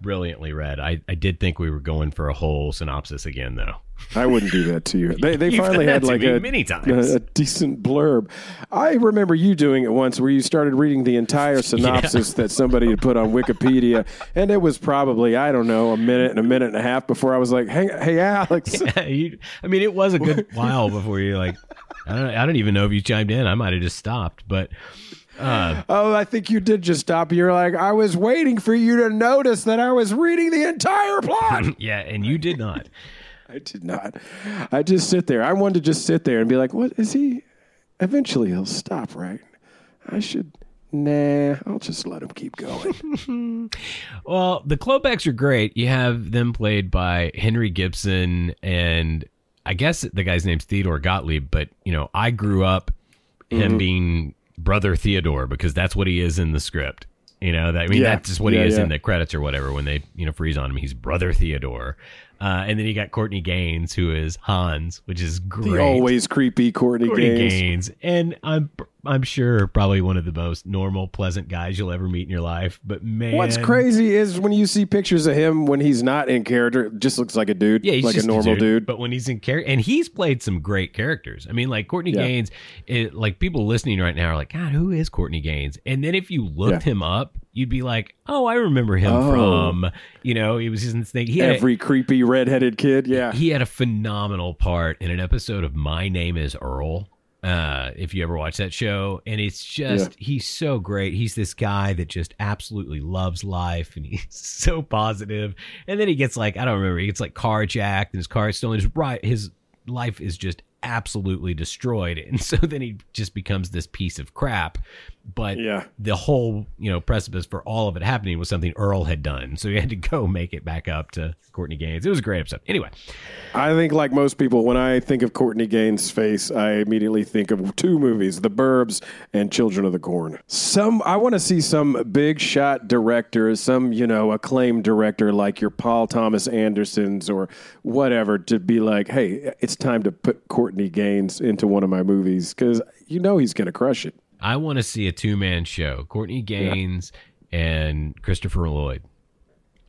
brilliantly read. I, I did think we were going for a whole synopsis again, though. I wouldn't do that to you. They, they finally had like a, many times. a, a decent blurb. I remember you doing it once where you started reading the entire synopsis that somebody had put on Wikipedia, and it was probably I don't know a minute and a minute and a half before I was like, "Hey, hey, Alex." you, I mean, it was a good while before you like. I don't. I don't even know if you chimed in. I might have just stopped, but uh, Oh, I think you did just stop. You're like, I was waiting for you to notice that I was reading the entire plot. yeah, and you did not. I did not. I just sit there. I wanted to just sit there and be like, what is he? Eventually he'll stop, right? I should. Nah, I'll just let him keep going. Well, the Klopeks are great. You have them played by Henry Gibson, and I guess the guy's name's Theodore Gottlieb. But you know, I grew up Mm-hmm. him being brother Theodore because that's what he is in the script. You know, that I mean, Yeah. that's just what Yeah, he is yeah. in the credits or whatever when they you know freeze on him. He's brother Theodore, uh, and then you got Courtney Gains who is Hans, which is great. the always creepy Courtney, Courtney Gains. Gains, and I'm I'm sure probably one of the most normal, pleasant guys you'll ever meet in your life. But man, What's crazy is when you see pictures of him when he's not in character, it just looks like a dude, Yeah, he's like a normal dude. But when he's in character, and he's played some great characters. I mean, like Courtney Yeah. Gains, it, like people listening right now are like, God, who is Courtney Gains? And then if you looked him up, you'd be like, Oh, I remember him Oh. from, you know, he was in this thing. He Every creepy redheaded kid, yeah. he had a phenomenal part in an episode of My Name Is Earl. Uh, if you ever watch that show, and it's just he's so great. He's this guy that just absolutely loves life, and he's so positive. And then he gets like I don't remember, he gets like carjacked, and his car is stolen. His right, his life is just absolutely destroyed, and so then he just becomes this piece of crap. But Yeah. the whole you know precipice for all of it happening was something Earl had done, so he had to go make it back up to Courtney Gains. It was a great episode. Anyway, I think, like most people, when I think of Courtney Gains' face, I immediately think of two movies: The Burbs and Children of the Corn. Some, I want to see some big shot director, some you know acclaimed director like your Paul Thomas Andersons or whatever, to be like, "Hey, it's time to put Courtney Gains into one of my movies," because you know he's going to crush it. I want to see a two man show: Courtney Gains and Christopher Lloyd.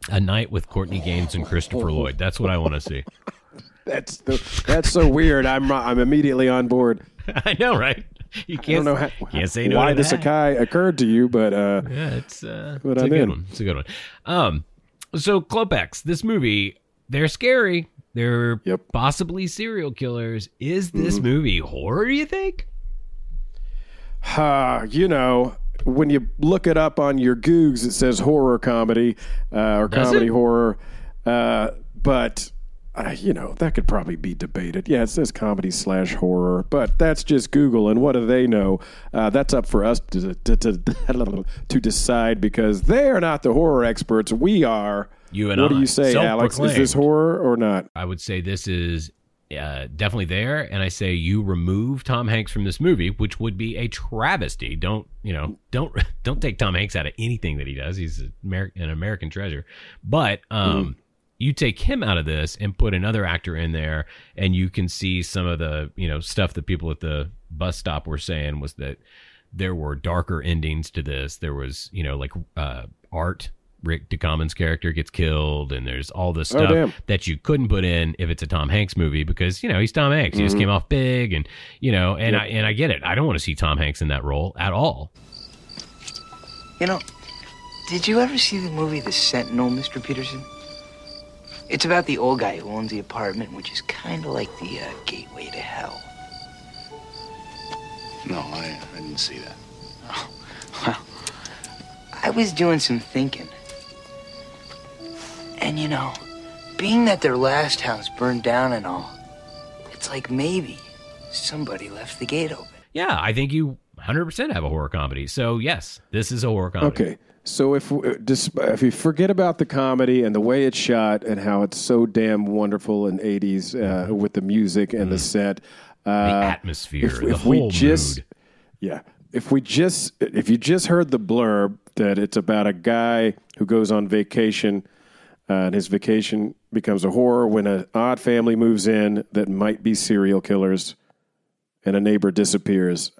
A night with Courtney Gains and Christopher Lloyd. That's what I want to see. That's the, that's so weird. I'm I'm immediately on board. I know, right? You can't don't know how, can't say no why this. Akai occurred to you, but uh, Yeah, it's uh, But it's a I'm good in. one. It's a good one. Um, so Klopeks, this movie, they're scary. They're Yep. possibly serial killers. Is this movie horror? You think? Uh, you know, when you look it up on your Googs, it says horror comedy uh, or Does comedy it? horror. Uh, but, uh, you know, that could probably be debated. Yeah, it says comedy slash horror, but that's just Google. And what do they know? Uh, that's up for us to, to, to, to decide because they are not the horror experts. We are. You and what do you say, Alex? Is this horror or not? I would say this is uh, definitely there, and I say you remove Tom Hanks from this movie, which would be a travesty. Don't you know? Don't don't take Tom Hanks out of anything that he does. He's an Amer- an American treasure, but um. You take him out of this and put another actor in there, and you can see some of the you know stuff that people at the bus stop were saying was that there were darker endings to this. There was you know like uh, art. Rick Ducommun's character gets killed, and there's all this Oh, stuff damn. that you couldn't put in if it's a Tom Hanks movie because you know he's Tom Hanks. He just came off big, and you know, and I and I get it. I don't want to see Tom Hanks in that role at all. You know, did you ever see the movie The Sentinel, Mr. Peterson? It's about the old guy who owns the apartment, which is kind of like the uh, gateway to hell. No, I, I didn't see that. Well, I was doing some thinking. And you know, being that their last house burned down and all, it's like maybe somebody left the gate open. Yeah, I think you 100% have a horror comedy. So yes, this is a horror comedy. Okay. So if uh, if you forget about the comedy and the way it's shot and how it's so damn wonderful in '80s uh, with the music and the set, The uh, atmosphere, if, the if whole we just mood. yeah, if we just if you just heard the blurb that it's about a guy who goes on vacation uh, and his vacation becomes a horror when an odd family moves in that might be serial killers and a neighbor disappears.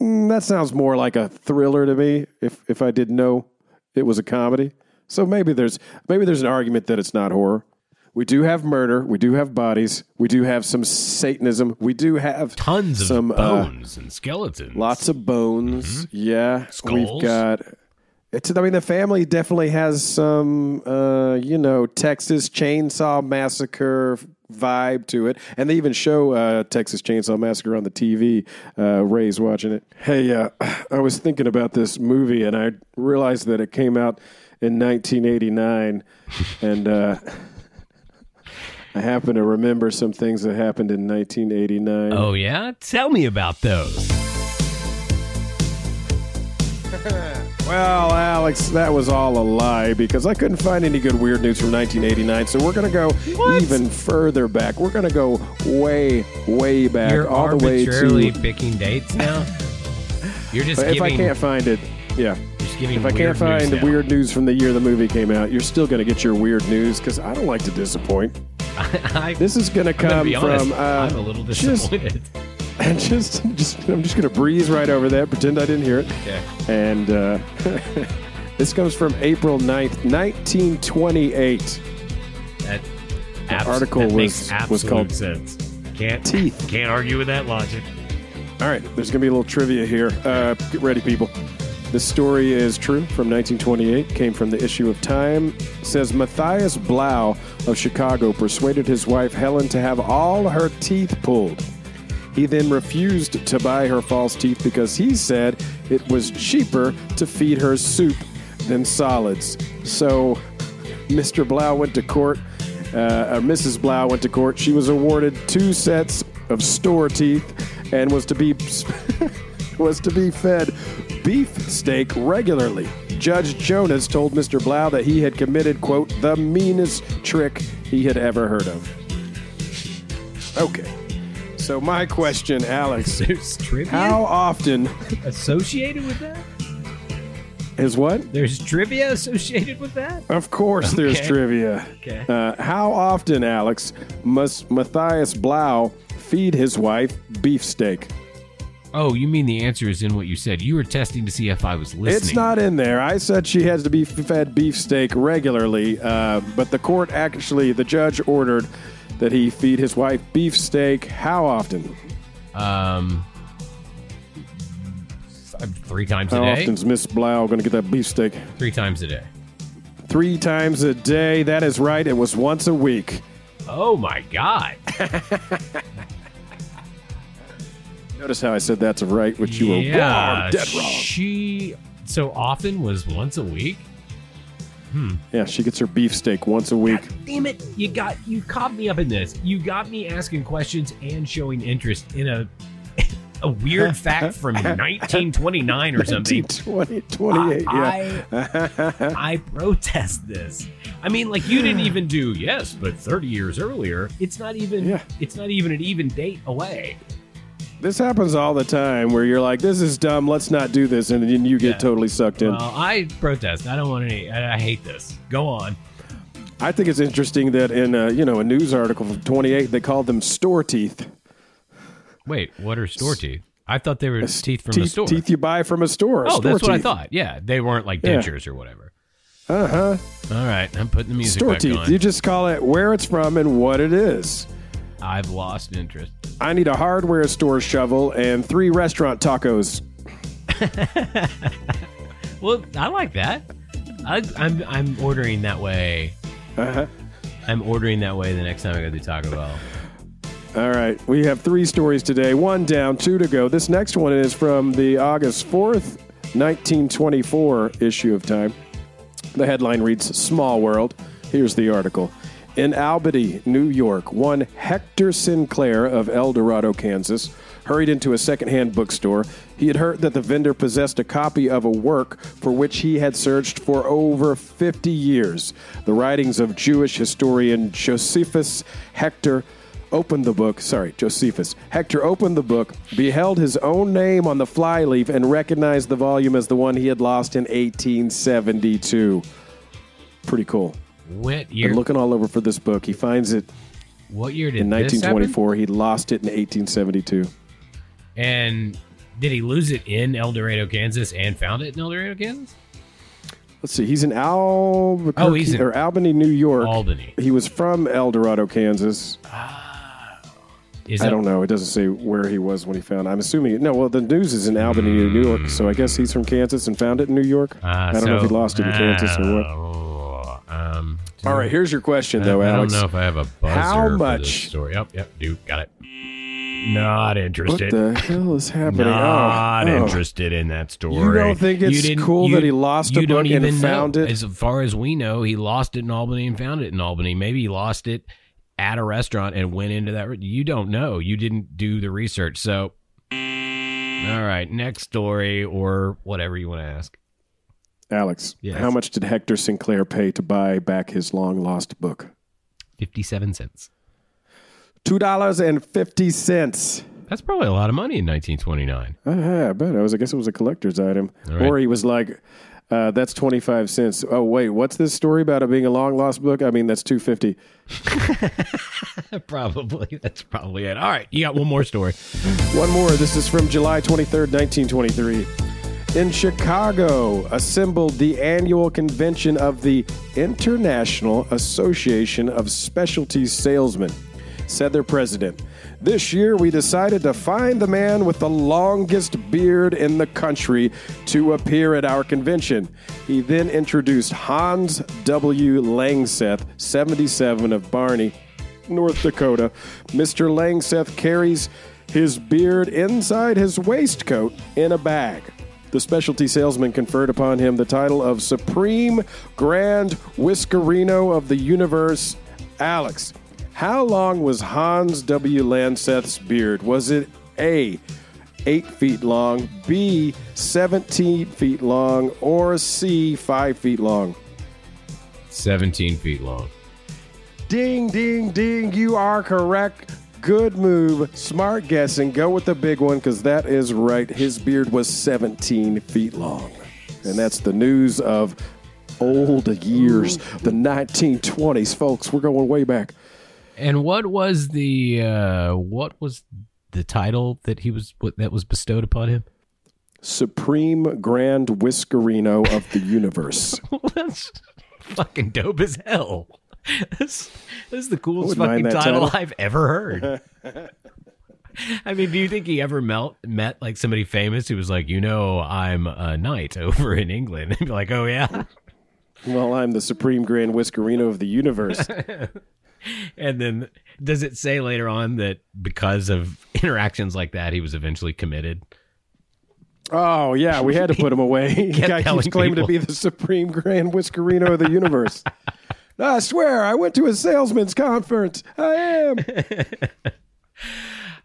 Mm, that sounds more like a thriller to me. If if I didn't know it was a comedy, so maybe there's maybe there's an argument that it's not horror. We do have murder. We do have bodies. We do have some Satanism. We do have Tons of some uh, bones and skeletons. lots of bones. Yeah, Mm-hmm. Skulls. we've got. It's. I mean, the family definitely has some, uh, you know, Texas Chainsaw Massacre vibe to it, and they even show uh, Texas Chainsaw Massacre on the TV. Uh, Ray's watching it. Hey, uh, I was thinking about this movie, and I realized that it came out in 1989, and. Uh, I happen to remember some things that happened in 1989. Oh yeah, tell me about those. Well, Alex, that was all a lie because I couldn't find any good weird news from 1989. So we're going to go even further back. We're going to go way, way back, You're all the way arbitrarily to. picking dates now. You're just If I can't find it, yeah. If I can't find now. weird news from the year the movie came out, you're still going to get your weird news because I don't like to disappoint. I, This is going to gonna come honest. from. Uh, I'm a little just- disappointed. and just, just I'm just going to breeze right over that, pretend I didn't hear it. Okay. And uh, this comes from April 9th, 1928. That abs- article that was- was called sense. Can't Teeth. Can't argue with that logic. All right, there's going to be a little trivia here. Uh, get ready, people. This story is true from 1928, came from the issue of Time. It says Matthias Blau of Chicago persuaded his wife Helen to have all her teeth pulled. He then refused to buy her false teeth because he said it was cheaper to feed her soup than solids. So Mr. Blau went to court, uh, Mrs. Blau went to court. She was awarded two sets of store teeth and was to be was to be fed beef steak regularly. Judge Jonas told Mr. Blau that he had committed, quote, the meanest trick he had ever heard of. Okay. So my question, Alex, There's trivia how often associated with that. is what? There's trivia associated with that. Of course, there's Okay. trivia. Okay. Uh, how often, Alex, must Matthias Blau feed his wife beefsteak? Oh, you mean the answer is in what you said? You were testing to see if I was listening. It's not in there. I said she has to be fed beefsteak regularly, uh, but the court actually, the judge ordered that he feed his wife beefsteak. How often? Um, three times a How day. often is Miss Blau going to get that beefsteak? Three times a day. Three times a day. That is right. It was once a week. Oh my god! Notice how I said that's right, which you were yeah, wrong, dead wrong. She so often was once a week. Yeah, she gets her beefsteak once a week. Damn it! You got you caught me up in this. You got me asking questions and showing interest in a a weird fact from 1929 or something. 20, 28, yeah. I, I protest this. I mean, like you didn't even do yes, but 30 years earlier, it's not even. Yeah. It's not even an even date away. This happens all the time where you're like, this is dumb, let's not do this, and then you get Yeah. totally sucked in. Well, I protest. I don't want any. I, I hate this. Go on. I think it's interesting that in a, you know a news article from 28 they called them store teeth. Wait, what are store teeth? I thought they were teeth from teeth, a store. Teeth you buy from a store. oh, store that's what I thought. Yeah, they weren't like Yeah. dentures or whatever. Uh huh. All right, I'm putting the music Store teeth. on. You just call it where it's from and what it is. I've lost interest. I need a hardware store shovel and three restaurant tacos. Well, I like that. I, I'm I'm ordering that way. Uh-huh. I'm ordering that way the next time I go to Taco Bell. All right, we have three stories today. One down, two to go. This next one is from the August 4th, 1924 issue of Time. The headline reads Small World. Here's the article. In Albany, New York, one Hector Sinclair of El Dorado, Kansas, hurried into a secondhand bookstore. He had heard that the vendor possessed a copy of a work for which he had searched for over 50 years. The writings of Jewish historian Josephus Hector opened the book. Sorry, Josephus. Hector opened the book, beheld his own name on the flyleaf, and recognized the volume as the one he had lost in 1872. Pretty cool. What year? Been looking all over for this book. He finds it what year did in this happen? 1924. He lost it in 1872. And did he lose it in El Dorado, Kansas, and found it in El Dorado, Kansas? Let's see. He's in Albuquerque Oh, he's in or Albany, New York. Albany. He was from El Dorado, Kansas. Is I don't know. It doesn't say where he was when he found. it. I'm assuming no. Well, the news is in Albany, New York. So I guess he's from Kansas and found it in New York. Uh, I don't know if he lost it in Kansas or what. Um, All right, here's your question, I, though, I Alex. don't know if I have a buzzer How for this much- story. Yep, yep, do got it. Not interested. What the hell is happening? Not Oh, oh. interested in that story. You don't think it's didn't- cool that he lost a you don't book and even found know. it? As far as we know, he lost it in Albany and found it in Albany. Maybe he lost it at a restaurant and went into that. re- You don't know. You didn't do the research. So, all right, next story or whatever you want to ask. Alex, Yes. how much did Hector Sinclair pay to buy back his long lost book? Fifty-seven cents. Two dollars and fifty cents. That's probably a lot of money in 1929. Uh, I bet. I was. I guess it was a collector's item, All right. or he was like, uh, "That's twenty five cents." Oh wait, what's this story about it being a long lost book? I mean, that's two fifty. probably. That's probably it. All right, you got one more story. One more. This is from July 23rd, 1923. In Chicago, assembled the annual convention of the International Association of Specialty Salesmen. Said their president, This year we decided to find the man with the longest beard in the country to appear at our convention. He then introduced Hans W. Langseth, 77 of Barney, North Dakota. Mr. Langseth carries his beard inside his waistcoat in a bag. The specialty salesman conferred upon him the title of Supreme Grand Whiskerino of the Universe. Alex, How long was Hans W. Langseth's beard? Was it A, 8 feet long, B, 17 feet long, or C, 5 feet long? 17 feet long. Ding, ding, ding. You are correct. Good move. Smart guessing. Go with the big one because that is right. His beard was 17 feet long. And that's the news of old years, the 1920s, folks. We're going way back. And what was the uh what was the title that he was what, that was bestowed upon him? Supreme Grand Whiskerino of the Universe. That's fucking dope as hell. This, this is the coolest fucking title, title. I've ever heard. I mean, do you think he ever met, met like somebody famous who was like, you know, I'm a knight over in England? And be like, oh yeah. well, I'm the Supreme Grand Whiskerino of the Universe. And then does it say later on that because of interactions like that, he was eventually committed? Oh, yeah, we had to put him away. Guy keeps claiming to be the Supreme Grand Whiskerino of the Universe. I swear, I went to a salesman's conference. I am.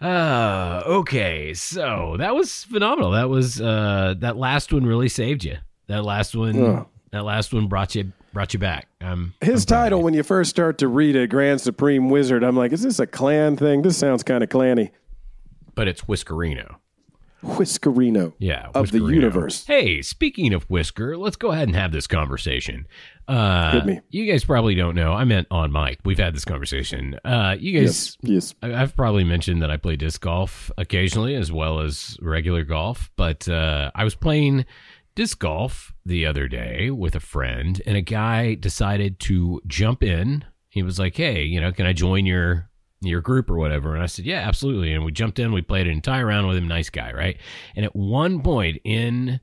Uh, okay. So that was phenomenal. That was uh that last one really saved you. That last one Ugh. that last one brought you brought you back. Um His title, when you first start to read it, Grand Supreme Wizard, I'm like, is this a clan thing? This sounds kind of clanny. but it's Whiskerino. Whiskerino Yeah, of the universe. Hey, speaking of Whisker, let's go ahead and have this conversation. Uh, Hit me. You guys probably don't know. I meant on mic. We've had this conversation. Uh, you guys, Yes, yes. I- I've probably mentioned that I play disc golf occasionally as well as regular golf, but uh, I was playing disc golf the other day with a friend, and a guy decided to jump in. He was like, "Hey, you know, can I join your your group or whatever?" And I said, "Yeah, absolutely." And we jumped in. We played an entire round with him. Nice guy, right? And at one point in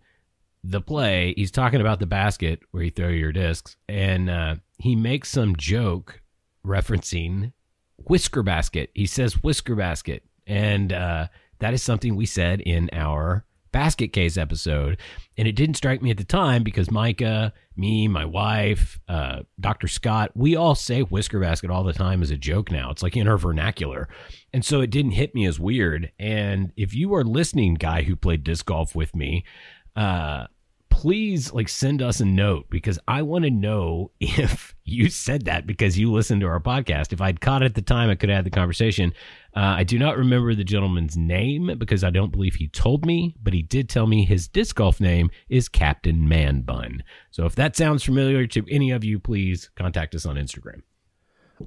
the play, he's talking about the basket where you throw your discs, and uh, he makes some joke referencing whisker basket. He says whisker basket, and uh, that is something we said in our basket case episode. And it didn't strike me at the time because Micah, me, my wife, uh, Dr. Scott, we all say whisker basket all the time as a joke now. It's like in our vernacular. And so it didn't hit me as weird. And if you are listening, guy who played disc golf with me, uh, please like send us a note because I want to know if you said that because you listened to our podcast. If I'd caught it at the time, I could have had the conversation. Uh, I do not remember the gentleman's name because I don't believe he told me, but he did tell me his disc golf name is Captain Man Bun. So if that sounds familiar to any of you, please contact us on Instagram.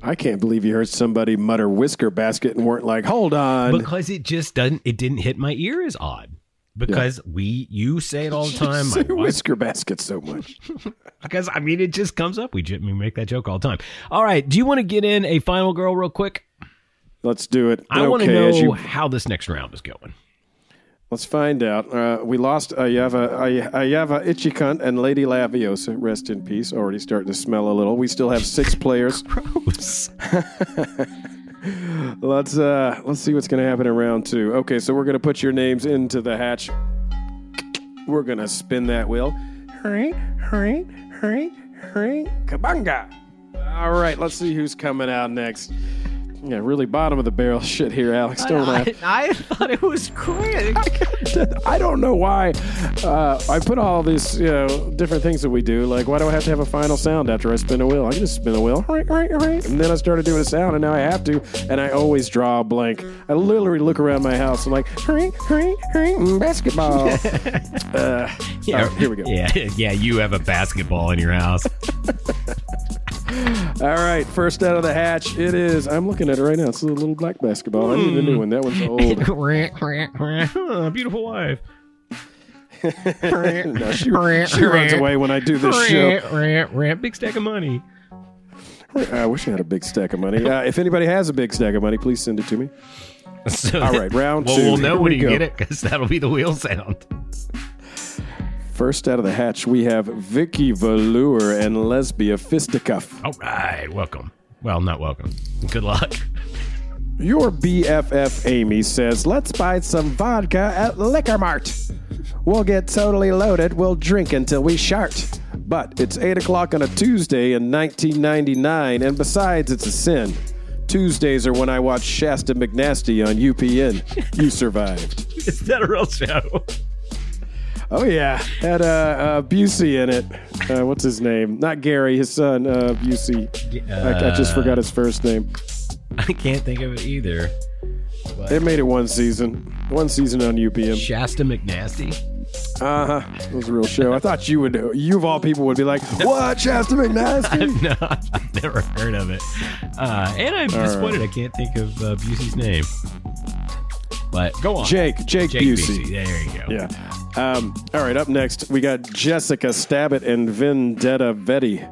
I can't believe you heard somebody mutter whisker basket and weren't like, hold on. Because it just doesn't, it didn't hit my ear as odd. Because we, you say it all the time. Say whisker basket so much. because I mean it just comes up. We, we make that joke all the time. All right, do you want to get in a final girl real quick? Let's do it. I want to know you- how this next round is going. Let's find out. Uh, we lost Ayava, Ay- Ayava Ichikant and Lady Laviosa. Rest in peace. Already starting to smell a little. We still have six players. Gross. Let's uh, let's see what's to happen in round two. Okay, so we're to put your names into the hatch. We're to spin that wheel. Hurry, hurry, hurry, hurry. Kabunga. All right, let's see who's coming out next. Yeah, really bottom of the barrel shit here, Alex. Don't laugh. I, I thought it was great. I don't know why uh, I put all these you know different things that we do. Like, why do I have to have a final sound after I spin a wheel? I can just spin a wheel, and then I started doing a sound, and now I have to, and I always draw a blank. I literally look around my house. I'm like, hurry, hurry, hurry, mm, basketball. uh, Yeah, here we go. Yeah, yeah, you have a basketball in your house. All right, first out of the hatch, it is. I'm looking at it right now. It's a little black basketball. I need a new one. That one's old. Beautiful wife. no, she, she runs away when I do this show. Big stack of money. I wish I had a big stack of money. Uh, if anybody has a big stack of money, please send it to me. So All right, round well, two. we'll know Here when we you go. get it because that'll be the wheel sound. First out of the hatch, we have Vicky Velour and Lesbia Fisticuff. All right, welcome. Well, not welcome. Good luck. Your BFF Amy says, Let's buy some vodka at Liquor Mart. We'll get totally loaded. We'll drink until we shart. But it's 8 o'clock on a Tuesday in 1999, and besides, it's a sin. Tuesdays are when I watch Shasta McNasty on UPN. You survived. Is that a real show? Oh yeah, had uh, uh, Busey in it. Uh, what's his name? Not Gary, his son uh, Busey. I, I just forgot his first name. I can't think of it either. They made it one season, one season on UPN. Shasta McNasty. Uh huh. It was a real show. I thought you would, you of all people, would be like, "What, Shasta McNasty?" no, I've never heard of it. Uh, and I'm disappointed I can't think of uh, Busey's name. But go on. Jake, Jake. Busey. There you go. Yeah. Um, all right, up next, we got Jessica Stabbit and Vendetta Vetti.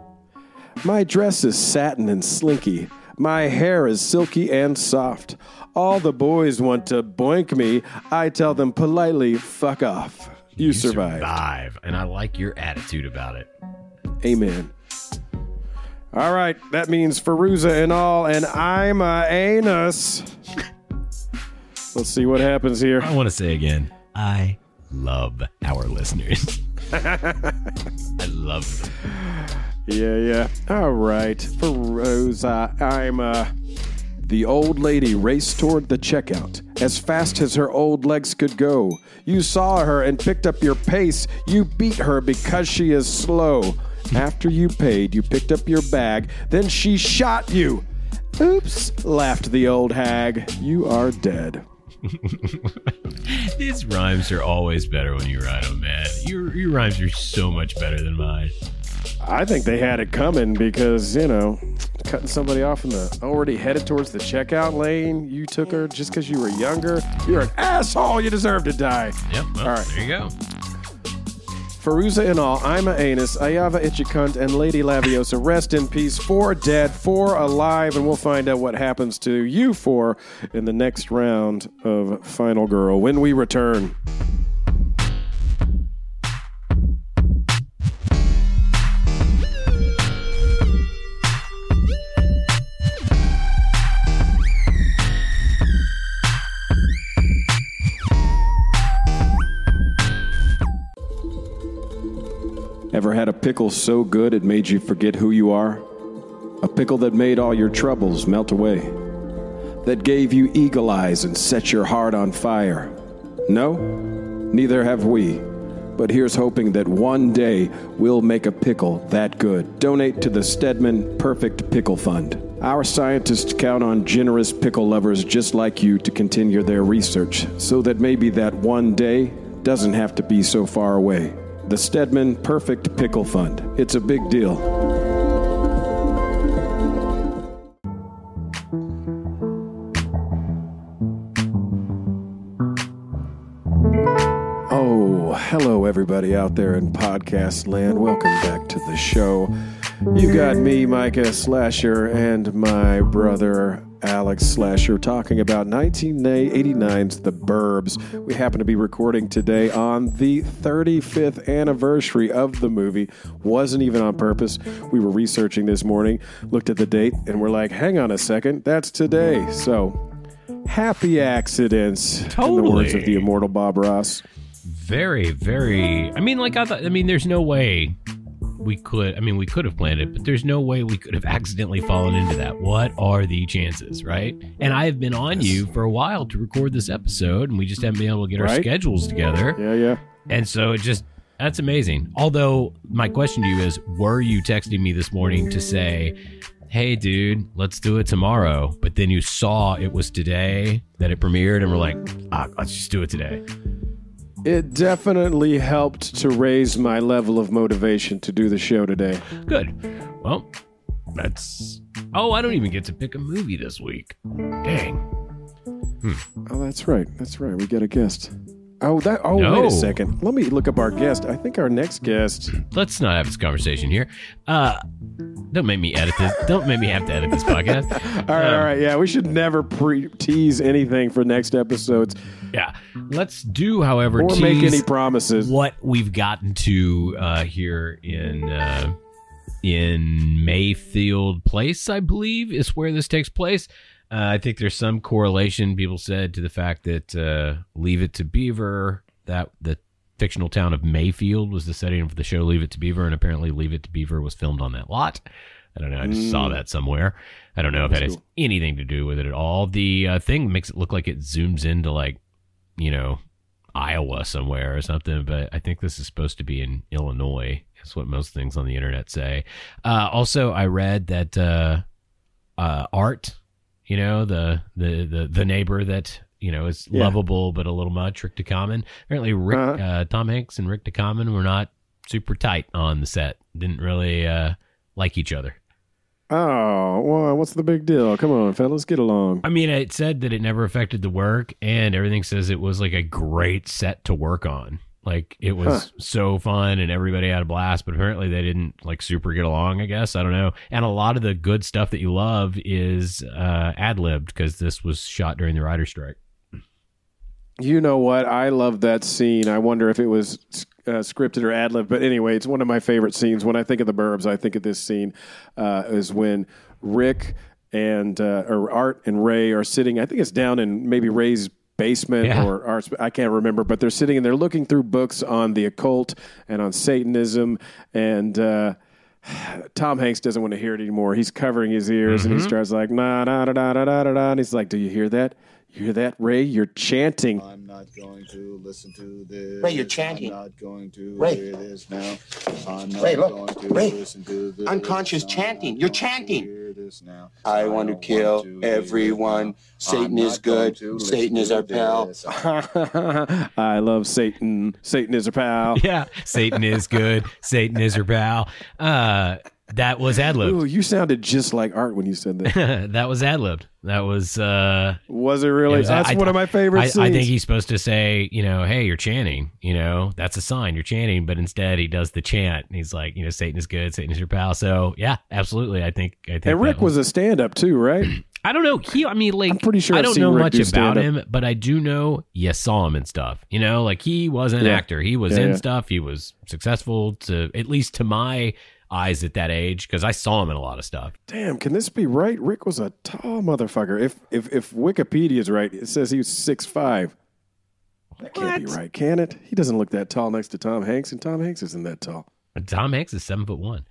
My dress is satin and slinky. My hair is silky and soft. All the boys want to boink me. I tell them politely, fuck off. You, survived. Survive. And I like your attitude about it. Amen. All right, that means Feruza and all, and I'm a anus. Let's see what happens here. I want to say again, I love our listeners. I love them. Yeah, yeah. All right. Feruza, I'm, uh, the old lady raced toward the checkout as fast as her old legs could go. You saw her and picked up your pace. You beat her because she is slow. After you paid, you picked up your bag. Then she shot you. Oops, laughed the old hag. You are dead. These rhymes are always better when you write them, man. Your, your rhymes are so much better than mine. I think they had it coming because, you know, cutting somebody off in the already headed towards the checkout lane, you took her just because you were younger. You're an asshole. You deserve to die. Yep. Well, All right. There you go. Feruza and all, I'm a anus, Ayava Itchikunt, and Lady Laviosa. Rest in peace. Four dead, four alive, and we'll find out what happens to you four in the next round of Final Girl when we return. Ever had a pickle so good it made you forget who you are? A pickle that made all your troubles melt away. That gave you eagle eyes and set your heart on fire. No? Neither have we. But here's hoping that one day we'll make a pickle that good. Donate to the Stedman Perfect Pickle Fund. Our scientists count on generous pickle lovers just like you to continue their research so that maybe that one day doesn't have to be so far away. The Stedman Perfect Pickle Fund. It's a big deal. Oh, hello, everybody out there in podcast land. Welcome back to the show. You got me, Micah Slasher, and my brother, Alex Slasher, talking about 1989's The Burbs. We happen to be recording today on the 35th anniversary of the movie. Wasn't even on purpose. We were researching this morning, looked at the date, and we're like, hang on a second, that's today. So, happy accidents. In the words of the immortal Bob Ross. Very, very. I mean, like I thought. I mean, there's no way we could. I mean, we could have planned it, but there's no way we could have accidentally fallen into that. What are the chances, right? And I have been on you for a while to record this episode, and we just haven't been able to get our schedules together. Yeah, yeah. And so it just that's amazing. Although my question to you is, were you texting me this morning to say, "Hey, dude, let's do it tomorrow"? But then you saw it was today that it premiered, and we're like, ah, "Let's just do it today." It definitely helped to raise my level of motivation to do the show today. Good. Well, that's. Oh, I don't even get to pick a movie this week. Dang. Oh, that's right. That's right. We got a guest. Oh, that. Oh, wait a second. Let me look up our guest. I think our next guest. Let's not have this conversation here. Uh, don't make me edit this. Don't make me have to edit this podcast. All right, Um, all right. Yeah, we should never pre tease anything for next episodes Yeah. Let's do, however, or make any promises. what we've gotten to uh, here in uh, in Mayfield Place, I believe, is where this takes place. Uh, I think there's some correlation people said to the fact that uh, Leave It to Beaver, that the fictional town of Mayfield was the setting of the show Leave It to Beaver, and apparently Leave It to Beaver was filmed on that lot. I don't know. I just saw that somewhere. I don't know if it has anything to do with it at all. The uh, thing makes it look like it zooms into like, you know, Iowa somewhere or something, but I think this is supposed to be in Illinois. That's what most things on the internet say. Uh, also, I read that uh, uh, Art, you know, the, the the the neighbor that you know is Yeah. lovable but a little much, Rick Ducommun. Apparently, Rick Uh-huh. uh, Tom Hanks and Rick Ducommun were not super tight on the set. Didn't really uh, like each other. Oh, well, what's the big deal? Come on, fellas, get along. I mean, it said that it never affected the work, and everything says it was like a great set to work on. Like it was so fun, and everybody had a blast. But apparently, they didn't like super get along. I guess I don't know. And a lot of the good stuff that you love is uh, ad libbed because this was shot during the writer's strike. You know what? I love that scene. I wonder if it was uh, scripted or ad lib. But anyway, it's one of my favorite scenes. When I think of the Burbs, I think of this scene uh, is when Rick and uh, or Art and Ray are sitting. I think it's down in maybe Ray's basement Yeah. or Art's. I can't remember, but they're sitting and they're looking through books on the occult and on Satanism and. Uh, Tom Hanks doesn't want to hear it anymore. He's covering his ears and he starts like na na da da da da. And he's like, "Do you hear that? You hear that, Ray? You're chanting." I'm not going to listen to this. Ray, you're chanting. I'm not going to Ray. hear this now. I'm not Ray, look. going to Ray. listen to this. Unconscious I'm chanting. You're chanting. hear now. I want to kill want to everyone. Satan is good. Satan is our pal. I love Satan. Satan is a pal. Yeah, Satan is good. Satan is her pal. Uh, that was ad Ooh, libbed. you sounded just like Art when you said that. that was ad libbed. That was. Uh, Was it really? It was- That's I- one of my favorite I, scenes. I think he's supposed to say, you know, hey, you're chanting. You know, that's a sign you're chanting. But instead, he does the chant. And he's like, you know, Satan is good. Satan is your pal. So yeah, absolutely. I think. I think. and Rick that was a stand-up too, right? I don't know. He. I mean, like, I'm pretty sure I don't know Rick much do about him, but I do know you saw him and stuff. You know, like he was an Yeah. actor. He was Yeah, in yeah. stuff. He was successful to at least to my eyes at that age because I saw him in a lot of stuff. Damn, can this be right? Rick was a tall motherfucker. If if if Wikipedia is right, it says he was six five. That can't be right, can it? He doesn't look that tall next to Tom Hanks, and Tom Hanks isn't that tall. But Tom Hanks is seven foot one.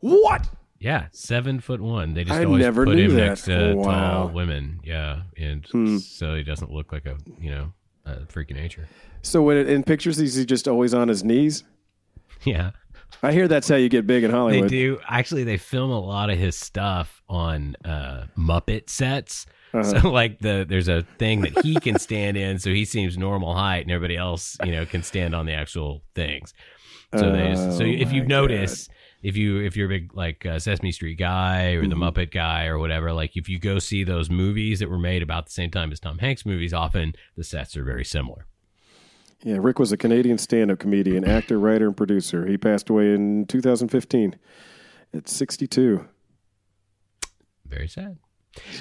What? Yeah, seven foot one. They just I always never put him that. next to Wow. tall women. Yeah, and Hmm. so he doesn't look like a you know a freak of nature. So when it, in pictures, is he just always on his knees? Yeah, I hear that's how you get big in Hollywood. they do. Actually, they film a lot of his stuff on uh, Muppet sets. Uh-huh. So like the there's a thing that he can stand in, so he seems normal height, and everybody else you know can stand on the actual things. So they just, so Oh, if you notice. If you if you're a big like uh, Sesame Street guy or the Mm-hmm. Muppet guy or whatever, like if you go see those movies that were made about the same time as Tom Hanks movies, often the sets are very similar. Yeah, Rick was a Canadian stand-up comedian, actor, writer, and producer. He passed away in 2015 at 62. Very sad.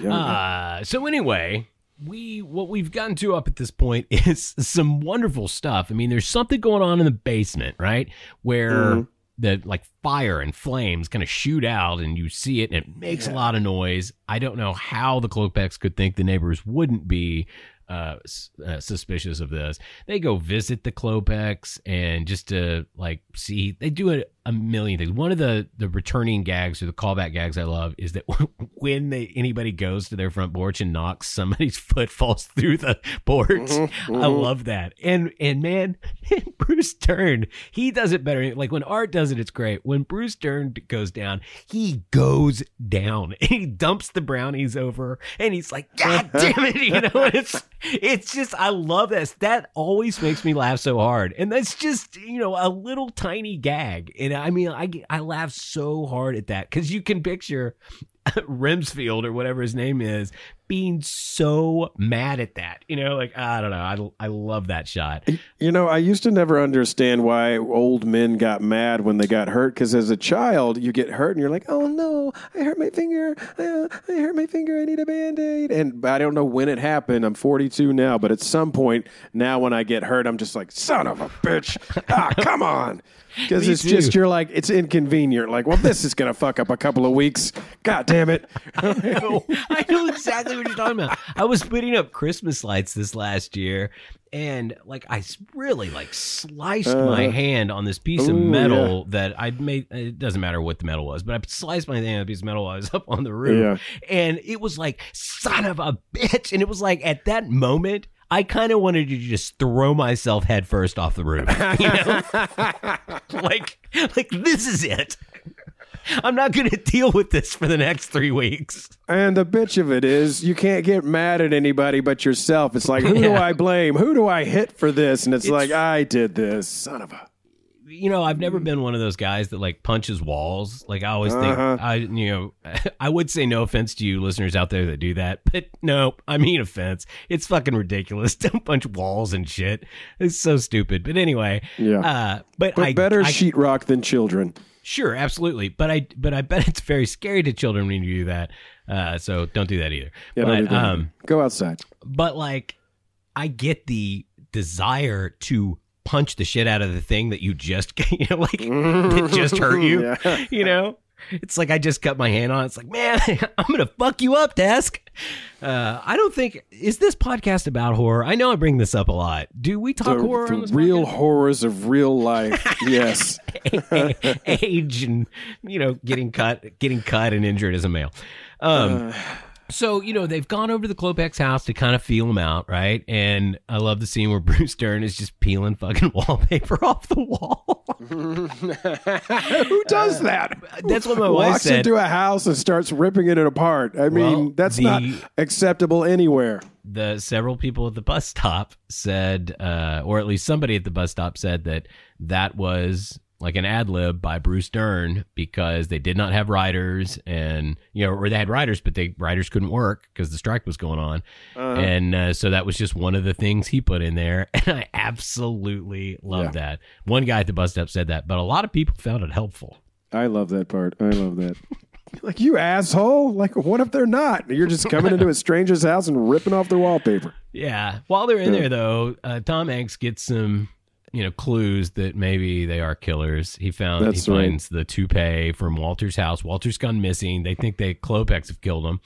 Uh, so anyway, we what we've gotten to up at this point is some wonderful stuff. I mean, there's something going on in the basement, right? Where Mhm. the like fire and flames kind of shoot out and you see it and it makes a lot of noise. I don't know how the Klopeks could think the neighbors wouldn't be uh, uh, suspicious of this. They go visit the Klopeks and just to like see, they do a, a million things. One of the the returning gags or the callback gags I love is that when they anybody goes to their front porch and knocks, somebody's foot falls through the porch. Mm-hmm, I mm-hmm. love that. And and man, Bruce Dern, he does it better. Like when Art does it, it's great. When Bruce Dern goes down, he goes down. He dumps the brownies over, and he's like, "God damn it!" You know, it's it's just I love this. That always makes me laugh so hard, and that's just you know a little tiny gag. And I mean, I I laugh so hard at that because you can picture Remsfield or whatever his name is being so mad at that. You know, like I don't know. I I love that shot. You know, I used to never understand why old men got mad when they got hurt. Because as a child, you get hurt and you're like, "Oh no, I hurt my finger! Uh, I hurt my finger! I need a band aid!" And I don't know when it happened. I'm 42 now, but at some point now, when I get hurt, I'm just like, "Son of a bitch! ah, come on!" Because it's just you're like it's inconvenient. Like, well, this is gonna fuck up a couple of weeks. God damn it! I know exactly what you're talking about. I was putting up Christmas lights this last year, and like I really like sliced my hand on this piece of Uh, Ooh, metal that I made. It doesn't matter what the metal was, but I sliced my hand on a piece of metal while I was up on the roof, and it was like son of a bitch. And it was like at that moment. I kind of wanted to just throw myself headfirst off the roof. You know? like, like this is it. I'm not going to deal with this for the next three weeks. And the bitch of it is, you can't get mad at anybody but yourself. It's like, who do I blame? Who do I hit for this? And it's, It's- like, I did this, son of a. You know, I've never been one of those guys that like punches walls. Like I always think Uh-huh. I, you know, I would say no offense to you listeners out there that do that, but no, I mean offense. It's fucking ridiculous. Don't punch walls and shit. It's so stupid. But anyway, Yeah. Uh, but, But I better I, sheetrock than children. Sure, absolutely. But I but I bet it's very scary to children when you do that. Uh, so don't do that either. Yeah, but, do um, Go outside. but like I get the desire to punch the shit out of the thing that you just you know like that just hurt you. Yeah. You know? It's like I just cut my hand on. it. It's like, man, I'm gonna fuck you up, desk. Uh, I don't think is this podcast about horror. I know I bring this up a lot. Do we talk The, horror? the real podcast? horrors of real life. yes. age and you know getting cut getting cut and injured as a male um so you know they've gone over to the Klopeks house to kind of feel him out right and i love the scene where bruce dern is just peeling fucking wallpaper off the wall Who does that? that's what my wife Walks said into a house and starts ripping it apart. I mean, Well, that's the- not acceptable anywhere. the several people at the bus stop said, uh, or at least somebody at the bus stop said that that was like an ad lib by Bruce Dern because they did not have riders and you know or they had riders but they riders couldn't work because the strike was going on and uh, so that was just one of the things he put in there and I absolutely love Yeah. that one guy at the bus stop said that but a lot of people found it helpful I love that part. I love that. like, you asshole. Like, what if they're not? You're just coming into a stranger's house and ripping off their wallpaper. Yeah. While they're in Yeah. there, though, uh, Tom Hanks gets some, you know, clues that maybe they are killers. He found That's he right. finds the toupee from Walter's house. Walter's gone missing. They think they Klopeks have killed him,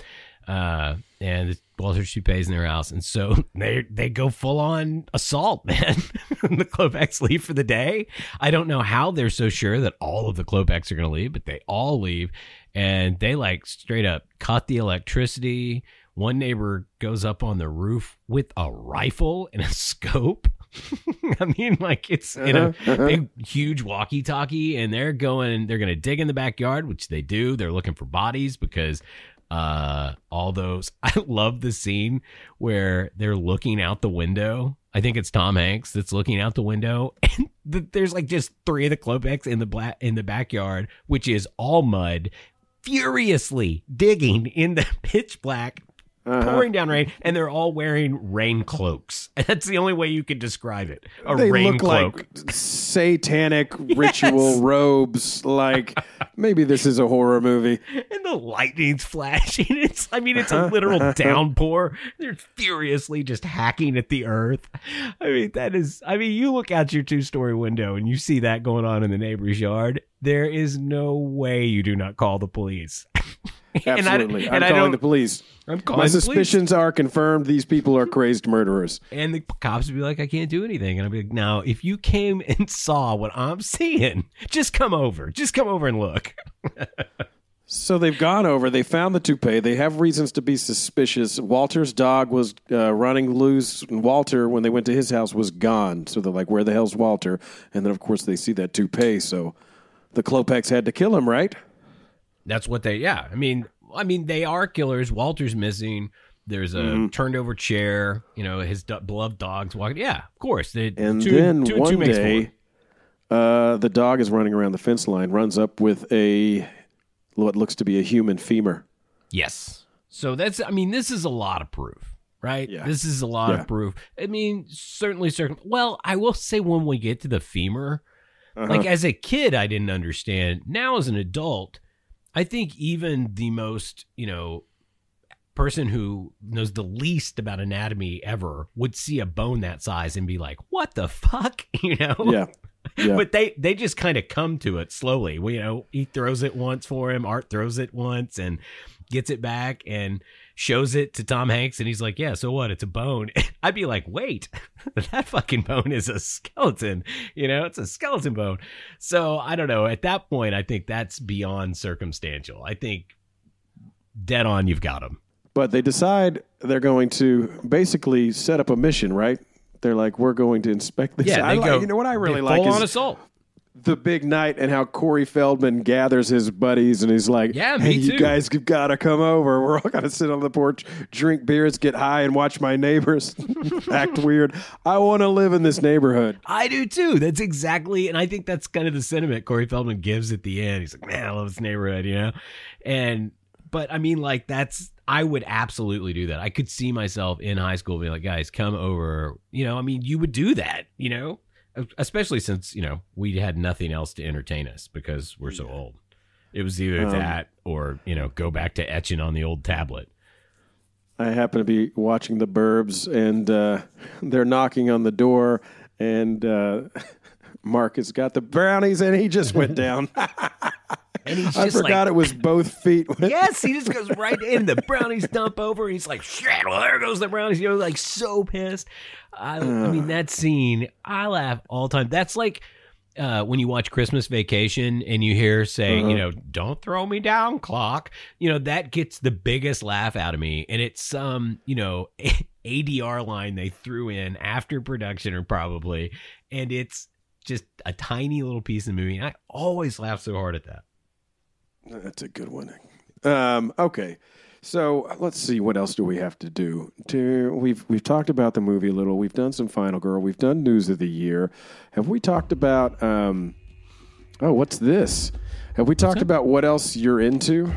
uh, and Walter's toupee's in their house, and so they they go full on assault. Man, the Klopeks leave for the day. I don't know how they're so sure that all of the Klopeks are going to leave, but they all leave, and they like straight up cut the electricity. One neighbor goes up on the roof with a rifle and a scope. I mean, like it's in a big, huge walkie-talkie, and they're going. They're going to dig in the backyard, which they do. They're looking for bodies because uh all those. I love the scene where they're looking out the window. I think it's Tom Hanks that's looking out the window, and th- there's like just three of the Klopeks in the black in the backyard, which is all mud, furiously digging in the pitch black Uh-huh. pouring down rain, and they're all wearing rain cloaks. That's the only way you could describe it. A they rain look cloak. like satanic ritual robes. Like, maybe this is a horror movie. and the lightning's flashing. It's, I mean, it's a uh-huh, literal uh-huh. downpour. They're furiously just hacking at the earth. I mean, that is, I mean, you look out your two story window and you see that going on in the neighbor's yard. There is no way you do not call the police. I- Absolutely. I calling the police. I'm My calling police. suspicions are confirmed. These people are crazed murderers. And the cops would be like, I can't do anything. And I'd be like, now, if you came and saw what I'm seeing, just come over. Just come over and look. So they've gone over. They found the toupee. They have reasons to be suspicious. Walter's dog was uh, running loose, and Walter, when they went to his house, was gone. So they're like, "Where the hell's Walter?" And then, of course, they see that toupee. So the Klopeks had to kill him, right? That's what they. Yeah, I mean, I mean, they are killers. Walter's missing. There's a Mm-hmm. turned over chair. You know, his do- beloved dog's walking. Yeah, of course. They, And two, then two one day, uh, the dog is running around the fence line, runs up with a what looks to be a human femur. Yes. So that's. I mean, this is a lot of proof, right? Yeah. This is a lot Yeah. of proof. I mean, certainly, certain. Well, I will say when we get to the femur, Uh-huh. like as a kid, I didn't understand. Now, as an adult, I think even the most, you know, person who knows the least about anatomy ever would see a bone that size and be like, "What the fuck?" You know? Yeah, yeah. But they they just kind of come to it slowly. Well, You know, he throws it once for him. Art throws it once and gets it back, and shows it to Tom Hanks and he's like, "Yeah, so what? It's a bone." I'd be like, "Wait, that fucking bone is a skeleton. You know, it's a skeleton bone." So I don't know. At that point, I think that's beyond circumstantial. I think dead on, you've got him. But they decide they're going to basically set up a mission, right? They're like, we're going to inspect this. Yeah, I they like- go. You know what I really like full is on assault. The big night and how Corey Feldman gathers his buddies and he's like, Yeah, hey, you guys have got to come over. We're all going to sit on the porch, drink beers, get high, and watch my neighbors act weird. I want to live in this neighborhood. I do too. That's exactly, and I think that's kind of the sentiment Corey Feldman gives at the end. He's like, "Man, I love this neighborhood," you know. And but I mean, like that's I would absolutely do that. I could see myself in high school being like, "Guys, come over." You know, I mean, you would do that, you know, especially since you know we had nothing else to entertain us because we're so old. It was either Um, that or you know go back to etching on the old tablet. I happen to be watching the Burbs, and uh, they're knocking on the door, and uh, Mark has got the brownies, and he just went down. And he's I forgot like, it was both feet. Yes, he just goes right in. The brownies dump over. And he's like, shit, well, there goes the brownies. You know, like so pissed. I, I uh. mean, that scene, I laugh all the time. That's like uh, when you watch Christmas Vacation and you hear saying, you uh-huh. know, don't throw me down, clock. You know, that gets the biggest laugh out of me. And it's some, you know, ADR line they threw in after production or probably. And it's just a tiny little piece of the movie. And I always laugh so hard at that. That's a good one. Um, okay, so let's see. What else do we have to do? To we've we've talked about the movie a little. We've done some Final Girl. We've done News of the Year. Have we talked about? Um, oh, what's this? Have we talked about what else you're into?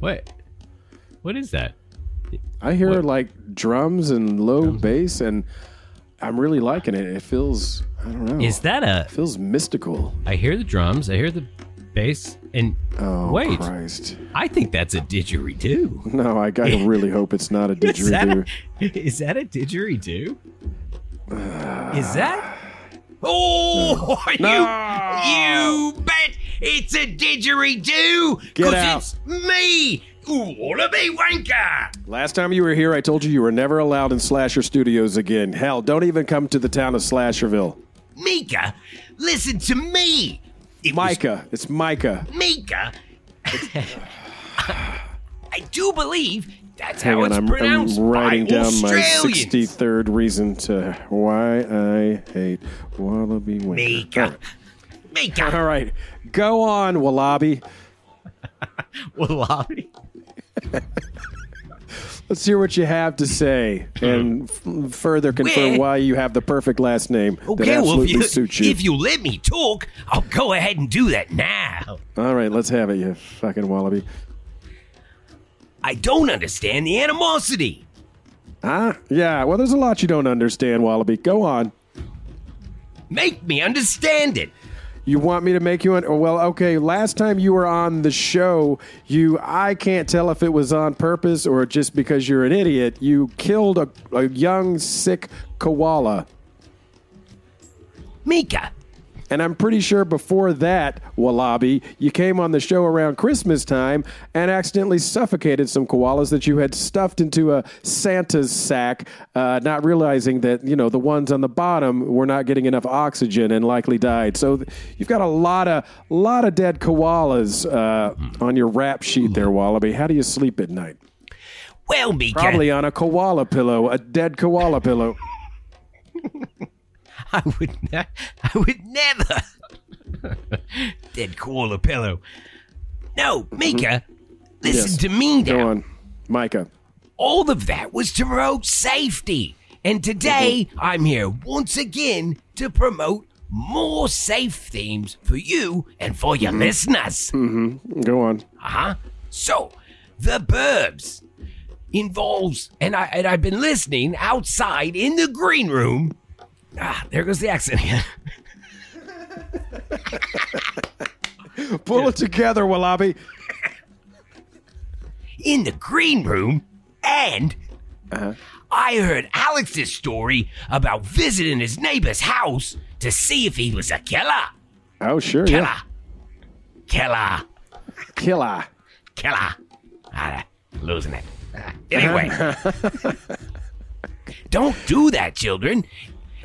What? What is that? I hear What? like drums and low bass, and I'm really liking it. It feels I don't know. Is that a? it feels mystical? I hear the drums. I hear the bass. And Oh wait, Christ! I think that's a didgeridoo. No, I, I really hope it's not a Is that didgeridoo. a, is that a didgeridoo? Uh, is that? Oh, No. you, you bet it's a didgeridoo. Get out. it's me, Wallaby Wanker. Last time you were here, I told you you were never allowed in Slasher Studios again. Hell, don't even come to the town of Slasherville. Mika, listen to me. It was Micah, it's Micah. Mika. I do believe that's Hang how on, it's I'm, I'm writing down my 63rd reason to why I hate Wallaby Winker. Mika. Mika. All right, go on, Wallaby. Wallaby. Let's hear what you have to say and hmm. f- further confirm Where- why you have the perfect last name that Okay, well, absolutely if you, suits you. if you let me talk, I'll go ahead and do that now. All right, let's have it, you fucking Wallaby. I don't understand the animosity. Huh? Yeah, well, there's a lot you don't understand, Wallaby. Go on. Make me understand it. You want me to make you an? oh, Well, okay. Last time you were on the show, you I can't tell if it was on purpose or just because you're an idiot. You killed a, a young sick koala, Mika, and I'm pretty sure before that, Wallaby, you came on the show around Christmas time and accidentally suffocated some koalas that you had stuffed into a Santa's sack, uh, not realizing that you know the ones on the bottom were not getting enough oxygen and likely died. So you've got a lot of lot of dead koalas uh, on your rap sheet there, Wallaby. How do you sleep at night? well, Mika, Probably on a koala pillow, a dead koala pillow. I would not, I would never. Dead koala pillow. No, Mika, listen Mm-hmm. Yes. to me Go now. on, Micah. All of that was to promote safety. And today, Mm-hmm. I'm here once again to promote more safe themes for you and for Mm-hmm. your listeners. Go on. Uh-huh. So, the Burbs involves, and I and I've been listening outside in the green room. Ah, there goes the accent again. Pull it together, Wallaby. In the green room, and Uh-huh. I heard Alex's story about visiting his neighbor's house to see if he was a killer. Oh, sure, Killer. yeah. Killer. Killer. Killer. Ah, losing it. Anyway, don't do that, children.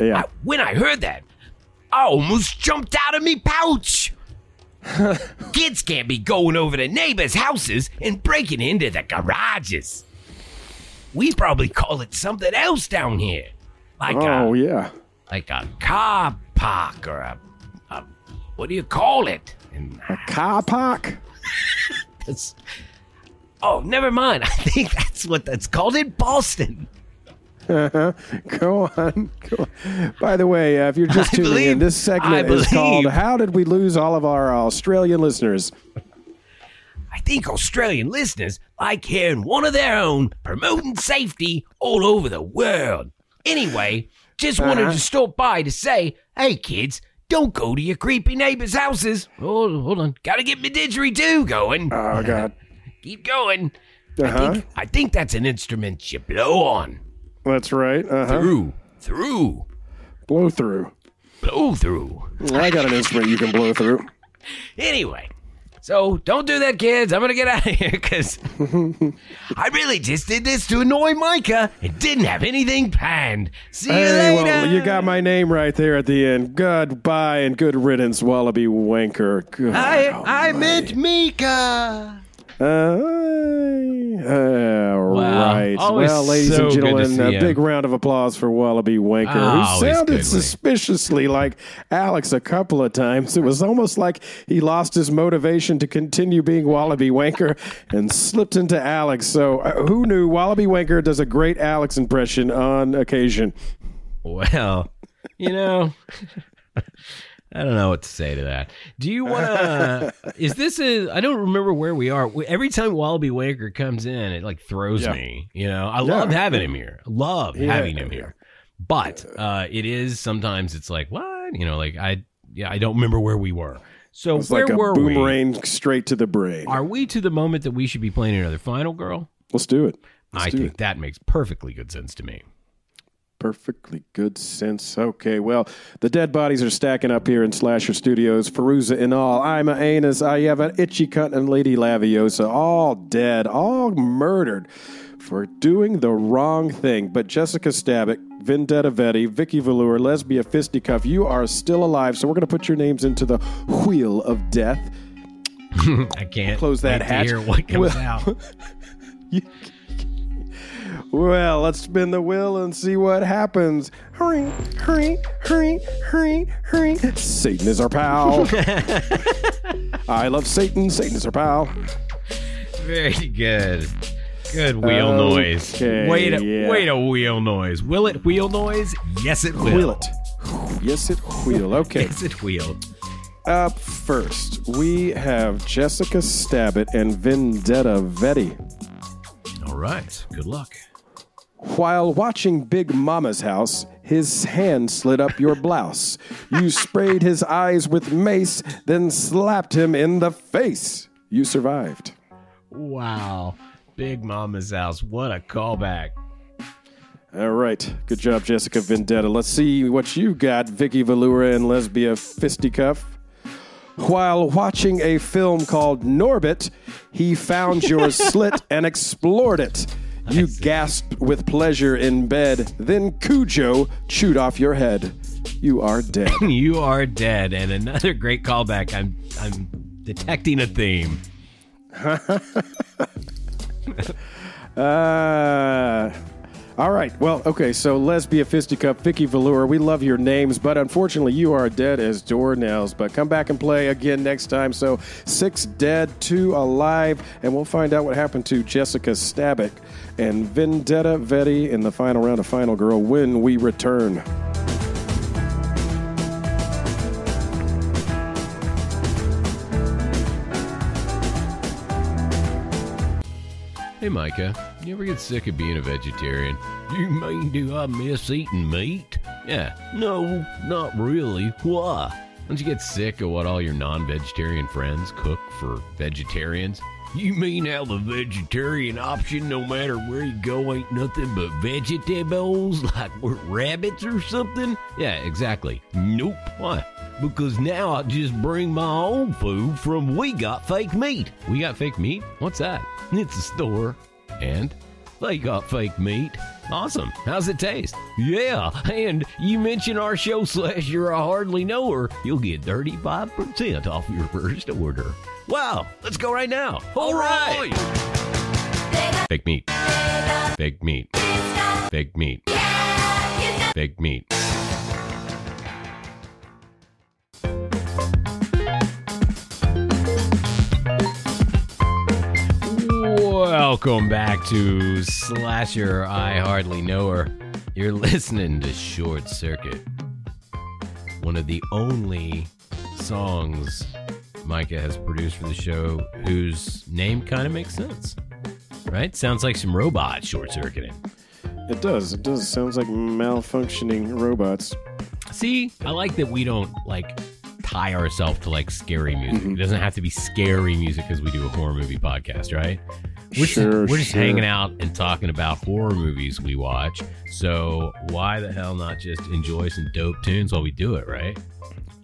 Yeah. I, when I heard that, I almost jumped out of me pouch. Kids can't be going over to neighbors' houses and breaking into the garages. We probably call it something else down here, like oh a yeah. like a car park or a, a what do you call it? And Car park. oh, never mind. I think that's what that's called in Boston. Go on. Go on. By the way, uh, if you're just I tuning in, this segment is called "How Did We Lose All of Our Australian Listeners?" I think Australian listeners like hearing one of their own promoting safety all over the world. Anyway, just wanted Uh-huh. to stop by to say, hey kids, don't go to your creepy neighbors' houses. Oh, hold on, gotta get my didgeridoo going. Oh God. Keep going. Uh I think I think that's an instrument you blow on. That's right. Uh huh. Through, through, Blow through. blow through. I got an instrument you can blow through. Anyway, so don't do that, kids. I'm gonna get out of here because I really just did this to annoy Micah and didn't have anything planned. See you Hey, later. well, you got my name right there at the end. Goodbye and good riddance, Wallaby Wanker. God I I meant Mika. Uh, all right. Always Well, ladies so and gentlemen, a big round of applause for Wallaby Wanker, Always who sounded suspiciously like Alex a couple of times. It was almost like he lost his motivation to continue being Wallaby Wanker and slipped into Alex. So, uh, who knew Wallaby Wanker does a great Alex impression on occasion? Well, you know, I don't know what to say to that. Do you want to? is this a? I don't remember where we are. Every time Wallaby Waker comes in, it like throws Yeah. me. You know, I Yeah. love having him here. Love Yeah. having him here. But uh, it is sometimes it's like what you know, like I yeah, I don't remember where we were. So It's where like a were we? boomerang straight to the brain. Are we to the moment that we should be playing another Final Girl? Let's do it. Let's I do think it. that makes perfectly good sense to me. Perfectly good sense. Okay, well, the dead bodies are stacking up here in Slasher Studios. Feruza and all. I'm a Anus. I have an itchy cunt and Lady Laviosa, all dead, all murdered for doing the wrong thing. But Jessica Stabick, Vendetta Vetti, Vicky Velour, Lesbia Fisticuff, you are still alive. So we're going to put your names into the wheel of death. I can't Close that wait to hatch. hear what comes Well- out. Well, let's spin the wheel and see what happens. Hurry, hurry, hurry, hurry, hurry. Satan is our pal. I love Satan. Satan is our pal. Very good. Good wheel noise. Wait a yeah. wait a wheel noise. Will it wheel noise? Yes, it will. Wheel it. Yes, it wheel. Okay. Yes, it wheel. Up first, we have Jessica Stabbit and Vendetta Vetti. All right. Good luck. While watching Big Mama's house, his hand slid up your blouse. You sprayed his eyes with mace, then slapped him in the face. You survived. Wow. Big Mama's house. What a callback. All right. Good job, Jessica Vendetta. Let's see what you got, Vicky Valura and Lesbia Fisticuff. While watching a film called Norbit, he found your slit and explored it. You gasped with pleasure in bed. Then Cujo chewed off your head. You are dead. You are dead. And another great callback. I'm I'm detecting a theme. Uh, all right. Well, okay. So, Lesbia Fisticuff, Vicky Velour, we love your names, but unfortunately, you are dead as doornails. But come back and play again next time. So, six dead, two alive, and we'll find out what happened to Jessica Stabick and Vendetta Vetti in the final round of Final Girl when we return. Hey Micah, you ever get sick of being a vegetarian? You mean do I miss eating meat? Yeah. No, not really. Why? Don't you get sick of what all your non-vegetarian friends cook for vegetarians? You mean how the vegetarian option, no matter where you go, ain't nothing but vegetables, like we're rabbits or something? Yeah, exactly. Nope. Why? Because now I just bring my own food from We Got Fake Meat. We Got Fake Meat? What's that? It's a store. And They got fake meat. Awesome. How's it taste? Yeah. And you mention our show slash you're a hardly knower, you'll get 35% off your first order. Wow. Let's go right now. All right. Fake meat. Fake meat. Fake meat. Fake meat. Welcome back to Slasher I Hardly Know Her. You're listening to Short Circuit, one of the only songs Micah has produced for the show whose name kind of makes sense. Right? Sounds like some robot short circuiting. It does. It does. Sounds like malfunctioning robots. See, I like that we don't like tie ourselves to like scary music. Mm-hmm. It doesn't have to be scary music because we do a horror movie podcast, right? We're Sure, just, we're just sure. hanging out and talking about horror movies we watch. So why the hell not just enjoy some dope tunes while we do it, right?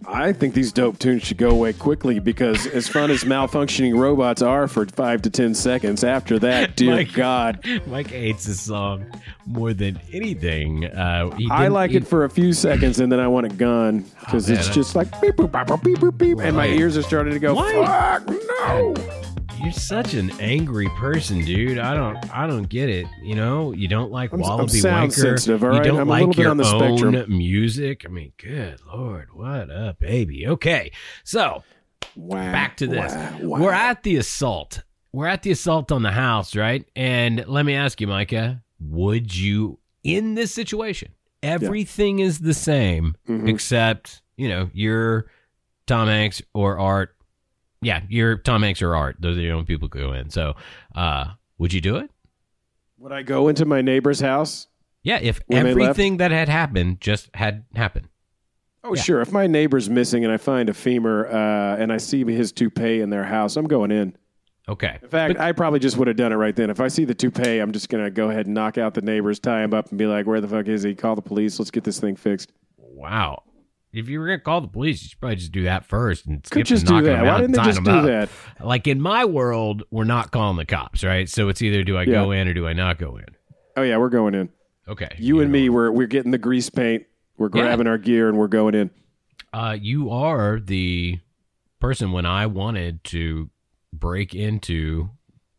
I think these dope tunes should go away quickly because, as fun as malfunctioning robots are for five to ten seconds, after that, dear Mike- God, Mike hates this song more than anything. Uh, I like he- it for a few seconds and then I want it gone because Oh, it's just like beep boop bop, beep boop beep, and my ears are starting to go. Why? Fuck no! You're such an angry person, dude. I don't, I don't get it. You know, you don't like I'm- I'm Wallaby sound Wanker. you don't I'm a like your on the own spectrum. music. I mean, good lord, what up, baby? Okay, so Wow. back to this. Wow, wow. We're at the assault. We're at the assault on the house, right? And let me ask you, Micah, would you, in this situation, everything is the same Mhm. except, you know, you're Tom Hanks or Art. Yeah, you're Tom Hanks or Art. Those are the only people who go in. So, uh, would you do it? Would I go into my neighbor's house? Yeah, if When they left? everything that had happened just had happened. Oh, Yeah. sure. If my neighbor's missing and I find a femur uh, and I see his toupee in their house, I'm going in. Okay. In fact, I probably just would have done it right then. If I see the toupee, I'm just going to go ahead and knock out the neighbors, tie him up, and be like, where the fuck is he? Call the police. Let's get this thing fixed. Wow. If you were gonna call the police, you should probably just do that first and skip Could just do that. Why didn't and they just do up. that? Like in my world, we're not calling the cops, right? So it's either do I go in or do I not go in? Oh, yeah, we're going in. Okay. You and know. me, we're, we're getting the grease paint. We're Yeah. grabbing our gear and we're going in. Uh, you are the person when I wanted to break into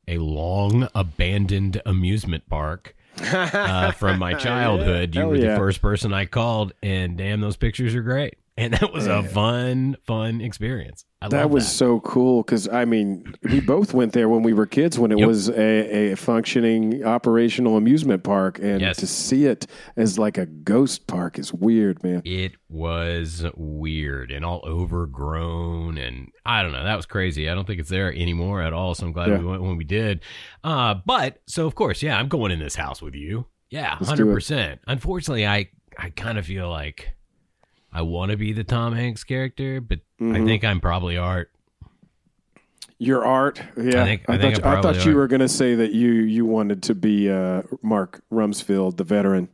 a long abandoned amusement park uh, from my childhood. You Hell were the first person I called, and damn, those pictures are great. And that was a fun, fun experience. I That love was that. so cool because I mean, we both went there when we were kids when it Yep. was a, a functioning operational amusement park, and Yes. to see it as like a ghost park is weird, man. It was weird and all overgrown, and I don't know. That was crazy. I don't think it's there anymore at all. So I'm glad Yeah. we went when we did. Uh, but so of course, yeah, I'm going in this house with you. Yeah, hundred percent. Unfortunately, I I kind of feel like I want to be the Tom Hanks character, but I Mhm. think I'm probably Art. Your art, yeah. I think- I think thought, I I thought you were going to say that you you wanted to be uh, Mark Rumsfield, the veteran.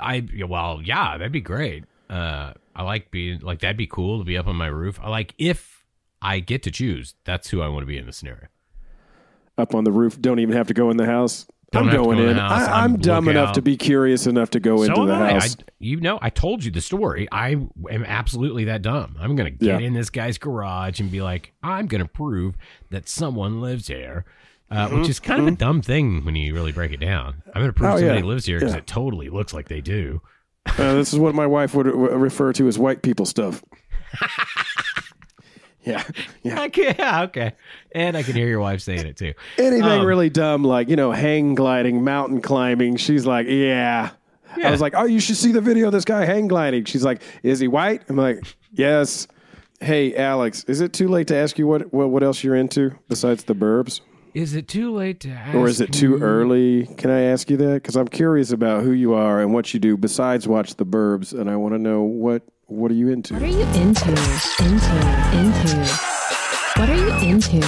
I well, yeah, that'd be great. Uh, I like being like that'd be cool to be up on my roof. I like if I get to choose. That's who I want to be in the scenario. Up on the roof, don't even have to go in the house. Don't I'm going go in in. the house. I, I'm I'm dumb enough lookout. to be curious enough to go into so the I. house. I, you know, I told you the story. I am absolutely that dumb. I'm going to get Yeah. in this guy's garage and be like, I'm going to prove that someone lives here, uh, which is kind of a dumb thing when you really break it down. I'm going to prove Mm-hmm. Oh, somebody yeah. lives here because Yeah. it totally looks like they do. Uh, this is what my wife would w- refer to as white people stuff. yeah, yeah. Okay, yeah, okay. And I can hear your wife saying it too. Anything Um, really dumb, like you know, hang gliding, mountain climbing. She's like, yeah. I was like, oh, you should see the video of this guy hang gliding. She's like, is he white? I'm like, yes. Hey, Alex, is it too late to ask you what what, what else you're into besides the Burbs, Is it too late to ask? or is it too you? early? Can I ask you that? Because I'm curious about who you are and what you do besides watch the Burbs, and I want to know what what are you into. What are you into? Into, into. What are you into?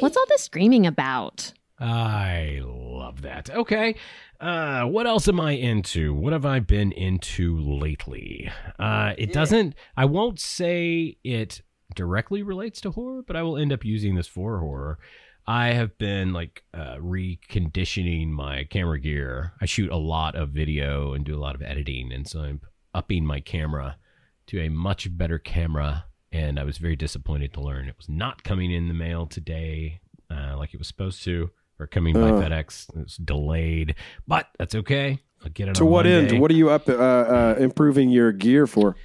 What's all this screaming about? I love that. Okay. Uh, what else am I into? What have I been into lately? Uh, it doesn't, I won't say it directly relates to horror, but I will end up using this for horror. I have been like uh, reconditioning my camera gear. I shoot a lot of video and do a lot of editing, and so I'm upping my camera to a much better camera. And I was very disappointed to learn it was not coming in the mail today uh, like it was supposed to, or coming by Oh. FedEx. It's delayed, but that's okay. I'll get it. To what Monday. end? What are you up uh, uh, improving your gear for?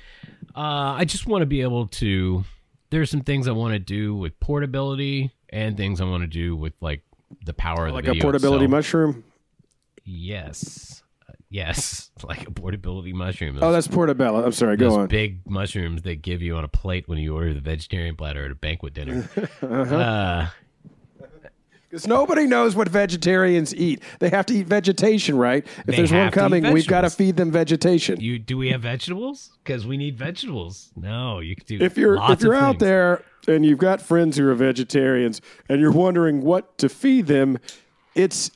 Uh, I just want to be able to. There's some things I want to do with portability and things I want to do with like the power of Like the a portability itself. mushroom? Yes, Uh, yes, like a portability mushroom. Oh, that's portobello. I'm sorry. Go on. big mushrooms they give you on a plate when you order the vegetarian platter at a banquet dinner. Uh-huh. uh, Because nobody knows what vegetarians eat. They have to eat vegetation, right? If there's one have to eat coming, we've got to feed them vegetation. you do we have vegetables? Because we need vegetables. No, you can do. if you're if you're out things. there and you've got friends who are vegetarians and you're wondering what to feed them, it's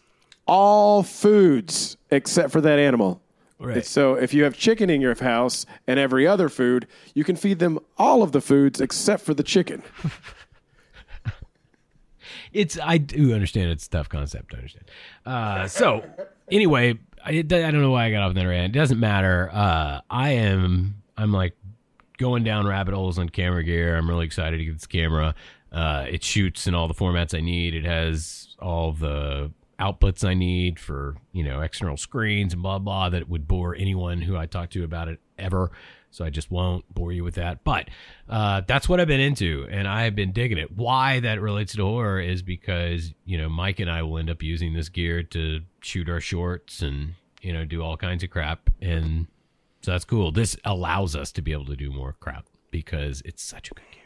all foods except for that animal. Right. So if you have chicken in your house and every other food, you can feed them all of the foods except for the chicken. it's I do understand it's a tough concept to understand. Uh, so anyway, I, I don't know why I got off on that rant. It doesn't matter. Uh, I am I'm like going down rabbit holes on camera gear. I'm really excited to get this camera. Uh, it shoots in all the formats I need. It has all the outputs I need for you know external screens and blah blah that would bore anyone who I talk to about it ever. So I just won't bore you with that. But uh, that's what I've been into, and I have been digging it. Why that relates to horror is because you know Mike and I will end up using this gear to shoot our shorts and you know do all kinds of crap, and so that's cool. This allows us to be able to do more crap because it's such a good camera.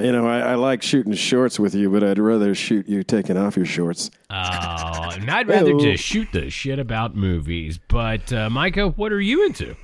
You know, I, I like shooting shorts with you, but I'd rather shoot you taking off your shorts. Oh, and I'd rather just shoot the shit about movies. But uh, Micah, what are you into?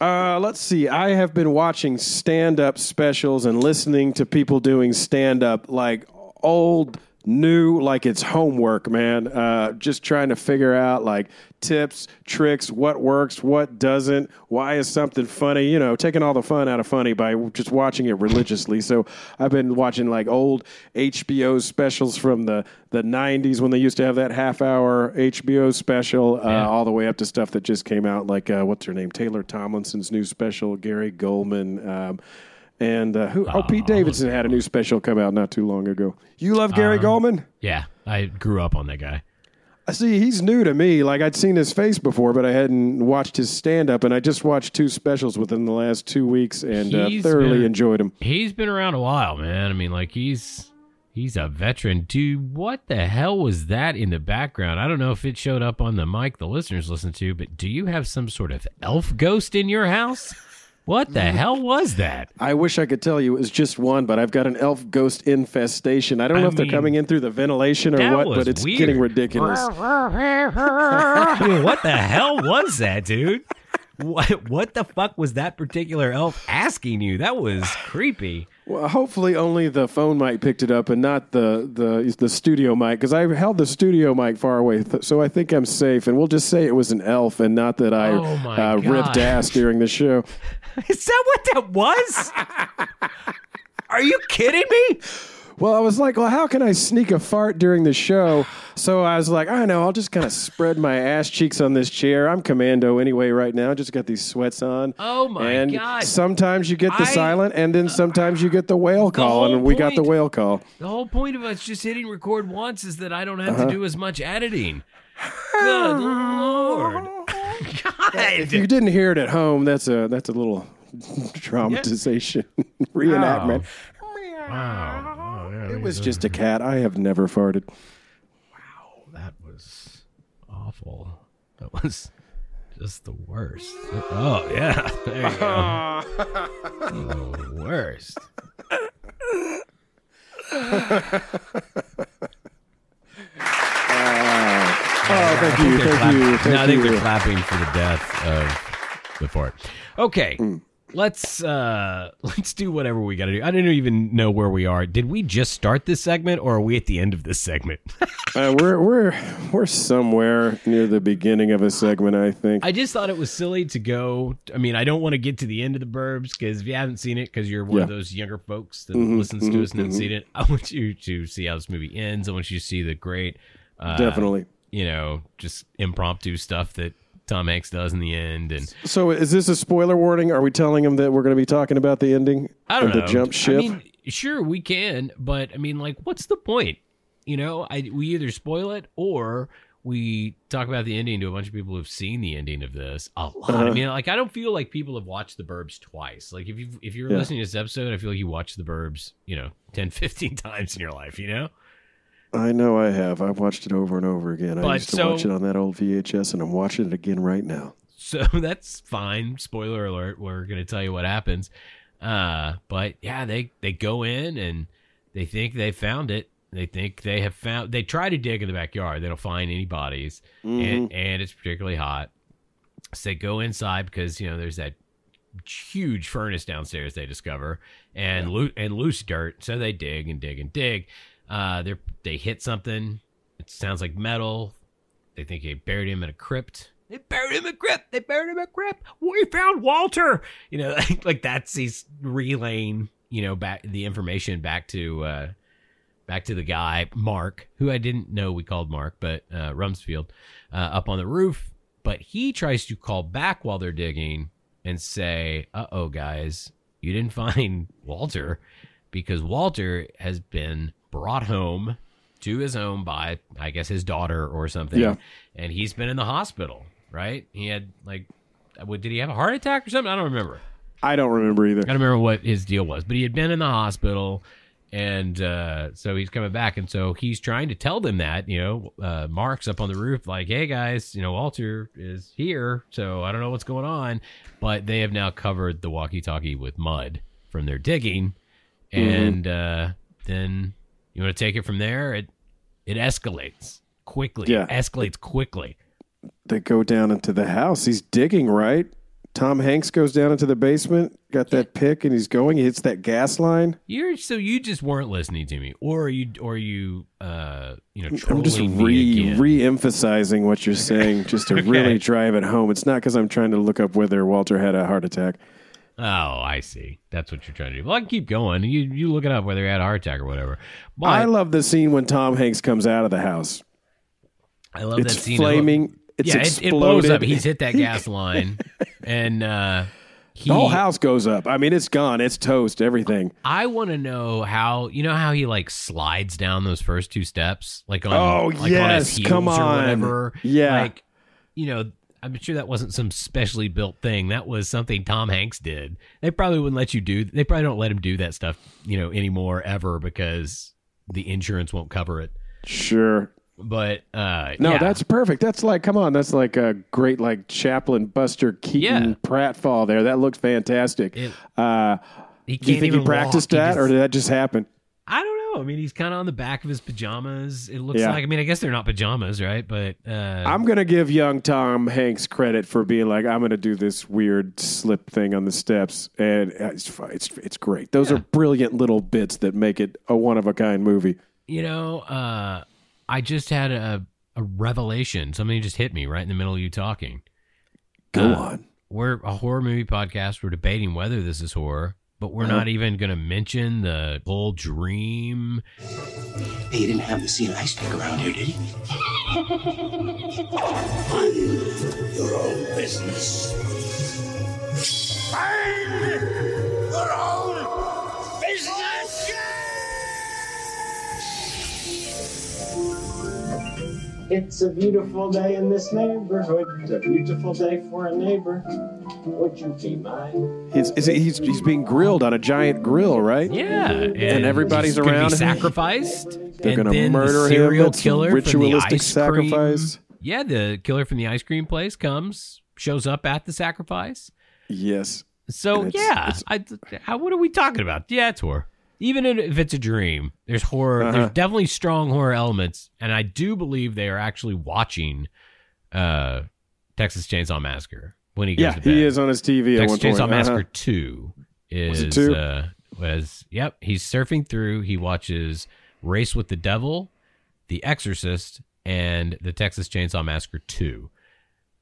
Uh, let's see. I have been watching stand up specials and listening to people doing stand up like old, new, like it's homework, man. Uh, just trying to figure out like tips, tricks, what works, what doesn't, why is something funny, you know, taking all the fun out of funny by just watching it religiously. So I've been watching like old HBO specials from the, the 90s when they used to have that half hour HBO special, uh, Yeah. all the way up to stuff that just came out, like uh, what's her name, Taylor Tomlinson's new special, Gary Gulman, um, and uh, who? Oh, Pete Davidson had a new special come out not too long ago. You love Gary Gulman? Yeah, I grew up on that guy. I see. He's new to me. Like I'd seen his face before, but I hadn't watched his stand up, and I just watched two specials within the last two weeks, and uh, He's thoroughly been- enjoyed them. He's been around a while, man. I mean, like he's he's a veteran. Dude, what the hell was that in the background? I don't know if it showed up on the mic the listeners listen to, but do you have some sort of elf ghost in your house? What the mm. hell was that? I wish I could tell you it was just one, but I've got an elf ghost infestation. I don't I know if they're mean, coming in through the ventilation or that what, was but it's weird. getting ridiculous. I what the hell was that, dude? What what the fuck was that particular elf asking you? That was creepy. Well, hopefully only the phone mic picked it up and not the the the studio mic because I held the studio mic far away, th- so I think I'm safe. And we'll just say it was an elf and not that I Oh, uh, ripped ass during the show. Is that what that was? Are you kidding me? Well, I was like, well, how can I sneak a fart during the show? So I was like, I know, I'll just kind of spread my ass cheeks on this chair. I'm commando anyway right now. Just got these sweats on. Oh, my and God. Sometimes you get the I- silent, and then sometimes you get the whale call, whole and we got the whale call. The whole point of us just hitting record once is that I don't have Uh-huh. to do as much editing. Good lord. God. If you didn't hear it at home, that's a that's a little dramatization reenactment. Wow. Oh, It was just a cat. I have never farted. Wow, that was awful. That was just the worst. Oh yeah. There you go. the worst. Oh, thank you, thank you, no, I thank think they're clapping for the death of the fart. Okay. Mm. Let's uh let's do whatever we got to do. I don't even know where we are. Did we just start this segment, or are we at the end of this segment? Uh, we're we're we're somewhere near the beginning of a segment, I think. I just thought it was silly to go. I mean, I don't want to get to the end of the Burbs because if you haven't seen it, because you're one of those younger folks that Mhm, listens to mhm, us and hasn't seen it, I want you to see how this movie ends. I want you to see the great, uh, Definitely. you know, just impromptu stuff that Tom Hanks does in the end, and So, is this a spoiler warning? Are we telling him that we're going to be talking about the ending I don't of know. the jump ship? I mean, sure we can, but I mean, like, what's the point? You know, I we either spoil it or we talk about the ending to a bunch of people who've seen the ending of this a lot. I Uh-huh. mean, like, I don't feel like people have watched The Burbs twice. Like, if you if you're Yeah. listening to this episode, I feel like you watched The Burbs, you know, 10, 15 times in your life. You know, I know I have. I've watched it over and over again. I used to so- watch it on that old VHS, and I'm watching it again right now. so that's fine. Spoiler alert: we're gonna tell you what happens. Uh, but yeah, they they go in and they think they found it. They think they have found. They try to dig in the backyard. They don't find any bodies, and and it's particularly hot. So they go inside because you know there's that huge furnace downstairs. They discover and loo- and loose dirt. So they dig and dig and dig. Uh, they they hit something. It sounds like metal. They think they buried him in a crypt. They buried him in a crypt. They buried him in a crypt. We found Walter. You know, like, like that's he's relaying. You know, back the information back to uh, back to the guy Mark, who I didn't know we called Mark, but uh, Rumsfield, uh, up on the roof. But he tries to call back while they're digging and say, "Uh oh, guys, you didn't find Walter because Walter has been brought home to his home by, I guess, his daughter or something, Yeah. and he's been in the hospital. Right? He had like, what did he have a heart attack or something? I don't remember. I don't remember either. I don't remember what his deal was, but he had been in the hospital, and uh, so he's coming back, and so he's trying to tell them that you know, uh, Mark's up on the roof, like, "Hey guys, you know, Walter is here, so I don't know what's going on," but they have now covered the walkie-talkie with mud from their digging, and uh, then you want to take it from there. It it escalates quickly. Yeah. It escalates quickly. They go down into the house. He's digging, right? Tom Hanks goes down into the basement, got that pick, and he's going. He hits that gas line. You're so you just weren't listening to me, or you, or you, uh, you know, I'm just re re-emphasizing what you're saying, just to really drive it home. It's not because I'm trying to look up whether Walter had a heart attack. Oh, I see. That's what you're trying to do. Well, I can keep going. You you look it up whether he had a heart attack or whatever. But I love the scene when Tom Hanks comes out of the house. I love It's that scene. flaming. It's yeah, it, exploded. it blows up. He's hit that gas line, and uh, he. the whole house goes up. I mean, it's gone. It's toast. Everything. I want to know how you know how he like slides down those first two steps, like on Oh, like on his yes, heels come or on. whatever. Yeah. like you know, I'm sure that wasn't some specially built thing. That was something Tom Hanks did. They probably wouldn't let you do. They probably don't let him do that stuff, you know, anymore ever because the insurance won't cover it. Sure. But uh, No, yeah. that's perfect. That's like, come on, that's like a great like Chaplin Buster Keaton Yeah. pratfall there. That looks fantastic. It- uh, he do you think even he practiced walk. He that, or did that just happen? I don't know. I mean, he's kind of on the back of his pajamas. It looks Yeah. like. I mean, I guess they're not pajamas, right? But uh, I'm gonna give young Tom Hanks credit for being like, I'm gonna do this weird slip thing on the steps, and it's it's it's great. Those are brilliant little bits that make it a one of a kind movie. you know, uh, I just had a a revelation. Something just hit me right in the middle of you talking. Go Uh, on. We're a horror movie podcast. We're debating whether this is horror, but we're Uh-huh. not even going to mention the whole dream. Hey, you didn't have the sea ice pick around here, did you? Your own business. Mind your own It's a beautiful day in this neighborhood. It's a beautiful day for a neighbor. Would you be mine? He's, is he- he's he's being grilled on a giant grill, right? Yeah, and, everybody's he's gonna around Be sacrificed. They're gonna then the murder him. serial It's killer from the ritualistic ice cream- sacrifice. Yeah, the killer from the ice cream place comes, shows up at the sacrifice. Yes. So And it's- yeah, it's- I, how, what are we talking about? Yeah, it's horror. Even if it's a dream, there's horror. Uh-huh. There's definitely strong horror elements, and I do believe they are actually watching uh, Texas Chainsaw Massacre when he goes Yeah, to bed. he is on his TV Texas one point. Chainsaw Massacre Uh-huh. Two is Was it two? Uh, was yep. He's surfing through. He watches Race with the Devil, The Exorcist, and the Texas Chainsaw Massacre Two.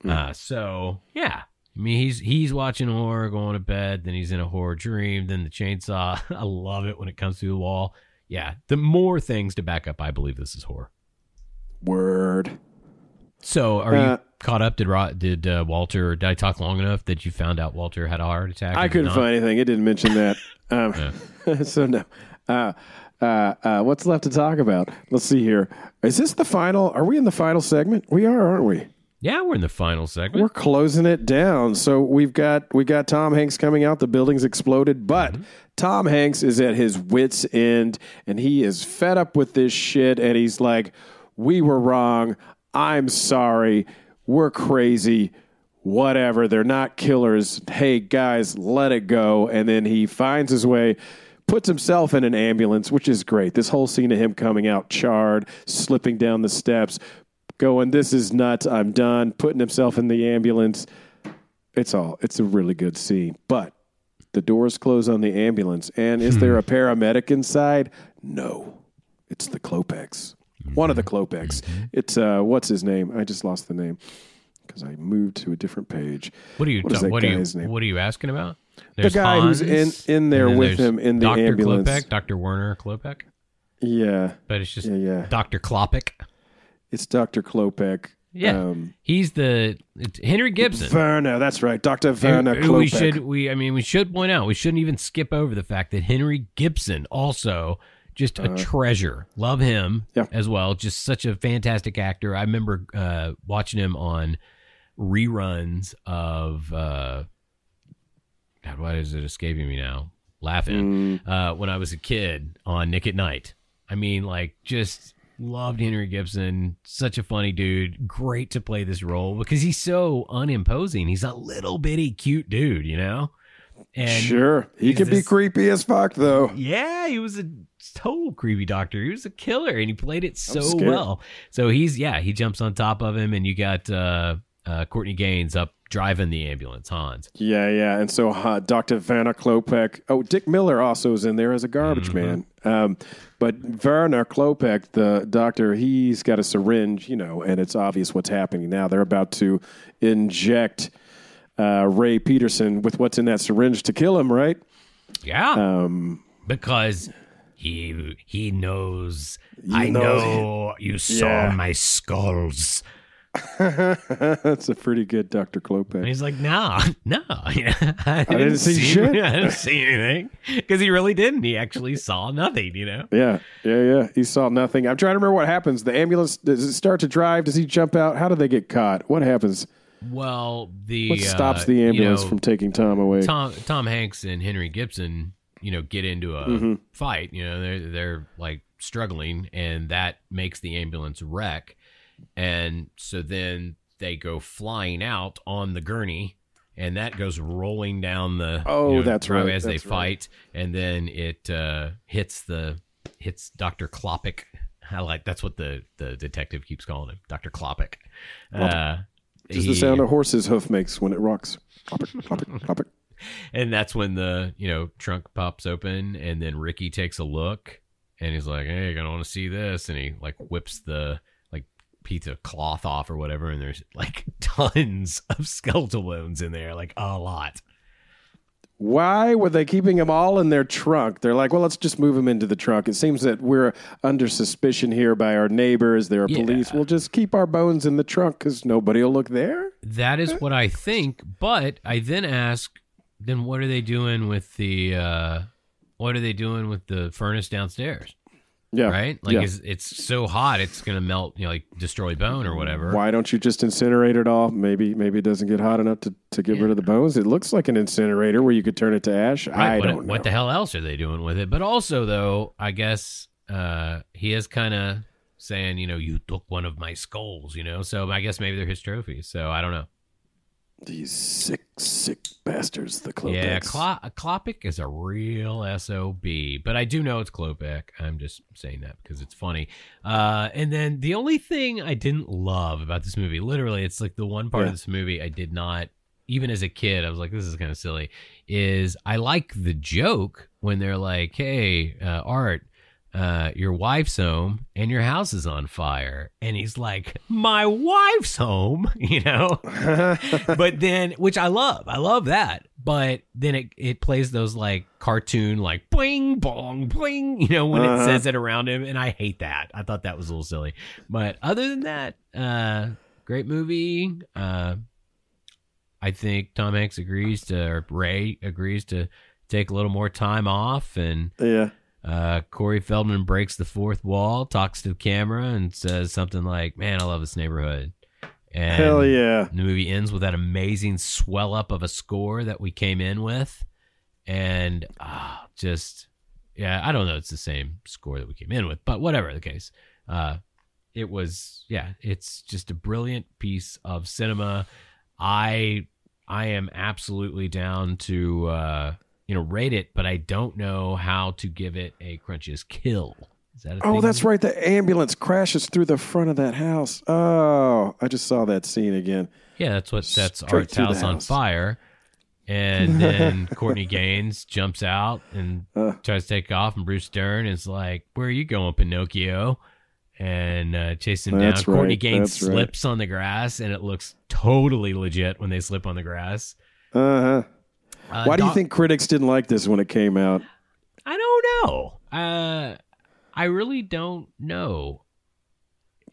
Hmm. Uh, so yeah, I mean he's he's watching horror, going to bed, then he's in a horror dream, then the chainsaw. I love it when it comes through the wall. Yeah, the more things to back up, I believe this is horror. Word. So, are Uh, you caught up? Did did uh, Walter? Did I talk long enough that you found out Walter had a heart attack? I couldn't find anything. It didn't mention that. Um, so no. Uh, uh, uh, what's left to talk about? Let's see here. Is this the final? Are we in the final segment? We are, aren't we? Yeah, we're in the final segment. We're closing it down. So we've got we got Tom Hanks coming out. The building's exploded, but mm-hmm. Tom Hanks is at his wits end, and he is fed up with this shit. And he's like, "We were wrong. I'm sorry. We're crazy. Whatever. They're not killers. Hey guys, let it go." And then he finds his way. Puts himself in an ambulance, which is great. This whole scene of him coming out charred, slipping down the steps, going, This is nuts. I'm done. Putting himself in the ambulance. It's all, it's a really good scene. But the doors close on the ambulance. And is there hmm. a paramedic inside? No. It's the Klopeks. One of the mm-hmm. Klopeks. Mm-hmm. It's, uh, what's his name? I just lost the name because I moved to a different page. What are you? What that what are you? What are you asking about? The guy who's in, in there with him in the Dr. ambulance. Klopek, Dr. Werner Klopek, Yeah. but it's just Yeah, yeah. Dr. Klopek. It's Dr. Klopek. Yeah, Um, he's the Henry Gibson. Werner, that's right. Dr. Werner Who- we should we I mean we should point out we shouldn't even skip over the fact that Henry Gibson also just a treasure. Love him. Yeah. as well. Just such a fantastic actor. I remember uh, watching him on reruns of uh, God, why is it escaping me now? Laughing Mm. uh, when I was a kid on Nick at Nite. I mean, like just loved Henry Gibson. Such a funny dude. Great to play this role because he's so unimposing. He's a little bitty cute dude, you know. And sure. He can be creepy as fuck, though. yeah, he was a total creepy doctor. He was a killer, and he played it so well. So he's yeah, he jumps on top of him, and you got uh, uh, Courtney Gains up driving the ambulance, Hans. Yeah, yeah. And so uh, Dr. Werner Klopek. Oh, Dick Miller also is in there as a garbage Mm-hmm. man. Um, but Werner Klopek, the doctor, he's got a syringe, you know, and it's obvious what's happening now. They're about to inject uh, Ray Peterson with what's in that syringe to kill him, right? Yeah, Um, because he he knows. I know- know you saw Yeah. my skulls. that's a pretty good Dr. And he's like, no, no, I didn't, didn't see shit. I didn't see anything because he really didn't. He actually saw nothing. You know. Yeah, yeah, yeah. He saw nothing. I'm trying to remember what happens. The ambulance does it start to drive? Does he jump out? How do they get caught? What happens? Well, the What stops uh, the you ambulance know, from taking Tom away? Tom Tom Hanks and Henry Gibson, you know, get into a Mm-hmm. fight. You know, they're they're like struggling, and that makes the ambulance wreck. And so then they go flying out on the gurney, and that goes rolling down the Oh, you know, that's right, as they that's right. fight, and then it uh, hits the hits Doctor Klopek. I like that's what the the detective keeps calling him, Doctor Klopek. Uh, Just the sound a horse's hoof makes when it rocks. Clop it, clop it, clop it. and that's when the you know trunk pops open and then ricky takes a look and he's like hey i want to see this and he like whips the piece of cloth off or whatever and there's like tons of skeletal bones in there like a lot Why were they keeping them all in their trunk? They're like, well, let's just move them into the trunk. It seems that we're under suspicion here by our neighbors. There are Yeah. police. We'll just keep our bones in the trunk because nobody will look there. that is what i think but i then ask then what are they doing with the uh what are they doing with the furnace downstairs Yeah. right like yeah. it's, it's so hot it's gonna melt you know like destroy bone or whatever Why don't you just incinerate it all? Maybe maybe it doesn't get hot enough to, to get rid of the bones. It looks like an incinerator where you could turn it to ash. Right, I what, don't know. what the hell else are they doing with it? But also, though, I guess uh, he is kind of saying, you know, you took one of my skulls, you know. So I guess maybe they're his trophies. So I don't know. These sick, sick bastards, the Klopeks. Yeah, Klo- Klopek is a real sob, but I do know it's Klopek. I'm just saying that because it's funny. Uh, and then the only thing I didn't love about this movie, literally, it's like the one part Yeah. of this movie I did not even as a kid, I was like, this is kind of silly. Is I like the joke when they're like, hey, uh, Art, uh, your wife's home and your house is on fire. And he's like, my wife's home, you know? but then, which I love, I love that. But then it, it plays those like cartoon, like bling, bong, bling, you know, when it Uh-huh. says it around him. And I hate that. I thought that was a little silly. But other than that, uh, great movie. Uh, I think Tom Hanks agrees to, or Ray agrees to take a little more time off and Yeah. Uh, Corey Feldman breaks the fourth wall, talks to the camera, and says something like, "Man, I love this neighborhood." And Hell yeah. The movie ends with that amazing swell up of a score that we came in with, and ah, just yeah, I don't know, it's the same score that we came in with, but whatever the case, uh, it was yeah, it's just a brilliant piece of cinema. I I am absolutely down to uh, you know rate it, but I don't know how to give it a crunchiest kill. Is that a Oh, that's right. The ambulance crashes through the front of that house. Oh, I just saw that scene again. Yeah, that's what sets Art's the house on fire. And then Courtney Gains jumps out and Uh. tries to take off, and Bruce Dern is like, "Where are you going, Pinocchio?" And uh, chases him down. Courtney right, Gains that's right. slips on the grass, and it looks totally legit when they slip on the grass. Uh huh. Uh, Why do you think critics didn't like this when it came out? I don't know. Uh, I really don't know.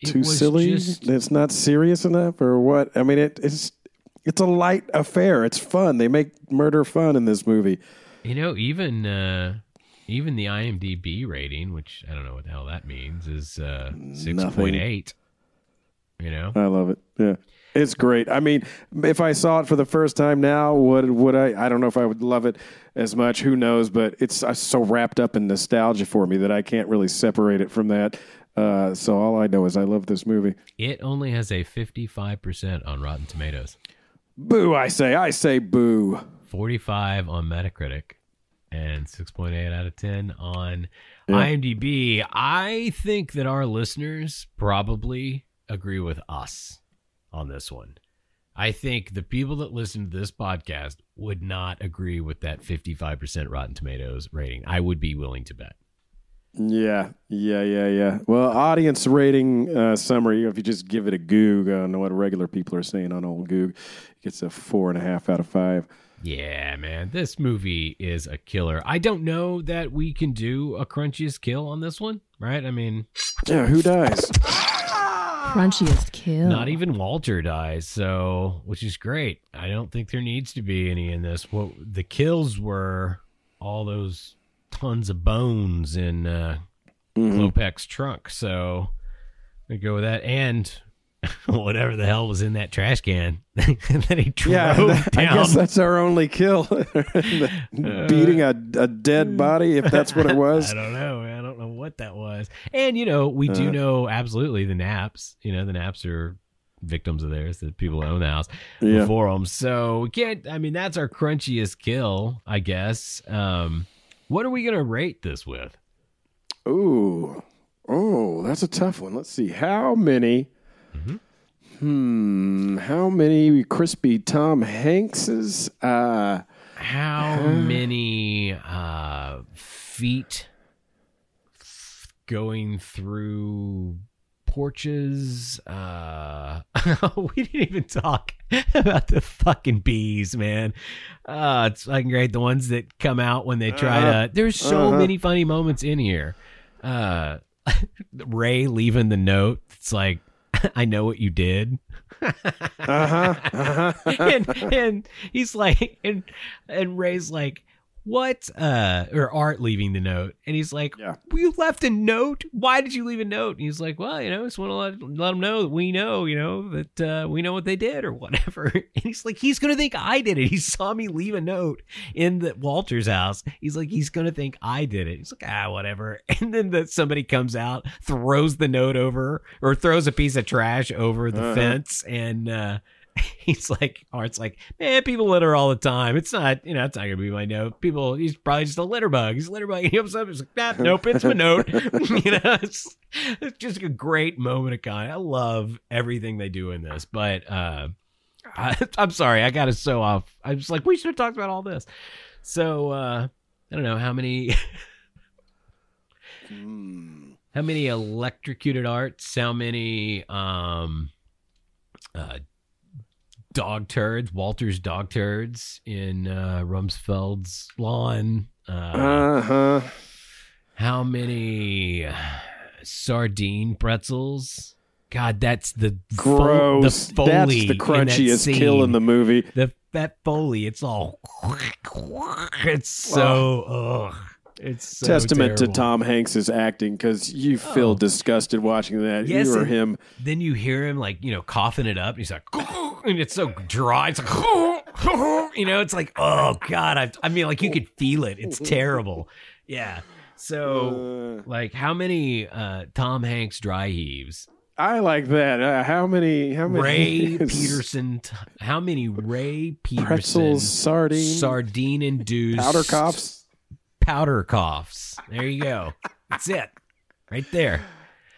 It Too silly? just- It's not serious enough, or what? I mean, it, it's it's a light affair. It's fun. They make murder fun in this movie. You know, even uh, even the IMDb rating, which I don't know what the hell that means, is uh, six point eight. You know, I love it. Yeah. It's great. I mean, if I saw it for the first time now, would would I? I don't know if I would love it as much. Who knows? But it's uh, so wrapped up in nostalgia for me that I can't really separate it from that. Uh, so all I know is I love this movie. it only has a fifty five percent on Rotten Tomatoes, Boo! I say. I say boo. forty five on Metacritic, and six point eight out of ten on Yeah. IMDb. I think that our listeners probably agree with us on this one. I think the people that listen to this podcast would not agree with that 55% Rotten Tomatoes rating. I would be willing to bet. Yeah, yeah, yeah, yeah. Well, audience rating uh, summary. If you just give it a Goog on what regular people are saying on old Goog, it gets a four and a half out of five. Yeah, man, this movie is a killer. I don't know that we can do a crunchiest kill on this one, right? I mean, Yeah, who dies? Crunchiest kill. not even Walter dies, so which is great. I don't think there needs to be any in this. What the kills were all those tons of bones in uh, Klopek's trunk. So we go with that, and whatever the hell was in that trash can that he drove Yeah, that- I guess that's our only kill. Beating a, a dead body, if that's what it was. I don't know. man. I don't know what that was. And you know, we do Uh. know absolutely the Knapps. You know, the Knapps are victims of theirs. The people who own the house Yeah. before them. So we can't. I mean, that's our crunchiest kill, I guess. Um, what are we gonna rate this with? Ooh, oh, that's a tough one. Let's see. How many? Hmm. How many crispy Tom Hankses? Uh, How many uh, feet going through porches? Uh, we didn't even talk about the fucking bees, man. Uh, it's fucking great. The ones that come out when they try Uh-huh. to. There's so Uh-huh. many funny moments in here. Uh, Ray leaving the note. It's like, I know what you did. uh-huh, uh-huh. and and he's like and and Ray's like what uh or Art leaving the note? And he's like Yeah. you left a note? Why did you leave a note? And he's like well you know just want to let, let them know that we know you know that uh we know what they did or whatever. And he's like he's gonna think I did it. He saw me leave a note in the Walter's house. He's like he's gonna think I did it. He's like ah whatever. And then that somebody comes out throws the note over or throws a piece of trash over the Uh-huh. fence and uh he's like Art's like man people litter all the time it's not you know it's not gonna be my note people he's probably just a litter bug he's a litter bug he comes up he's like nah, nope it's my note you know it's, it's just a great moment of kind I love everything they do in this but uh I, I'm sorry, I got us so off. I was like, we should have talked about all this. So uh, I don't know how many. How many electrocuted arts? How many um, uh, dog turds? Walter's dog turds in uh, Rumsfield's lawn. Uh, Uh huh. how many sardine pretzels? God, that's the fo- Gross. the foley That's the in that crunchiest kill in the movie. The that foley, it's all. It's so. Ugh. It's so Testament terrible. to Tom Hanks's acting because you feel Oh. disgusted watching that. Yes, you or him. Then you hear him like you know coughing it up. And he's like, and it's so dry. It's like, you know, it's like, oh god. I, I mean, like you could feel it. It's terrible. Yeah. So, Uh, like, how many uh, Tom Hanks dry heaves? I like that. Uh, how many? How many? Ray Peterson. How many Ray Peterson Pretzels, sardine, sardine induced powder coughs. Powder coughs. There you go. That's it. Right there.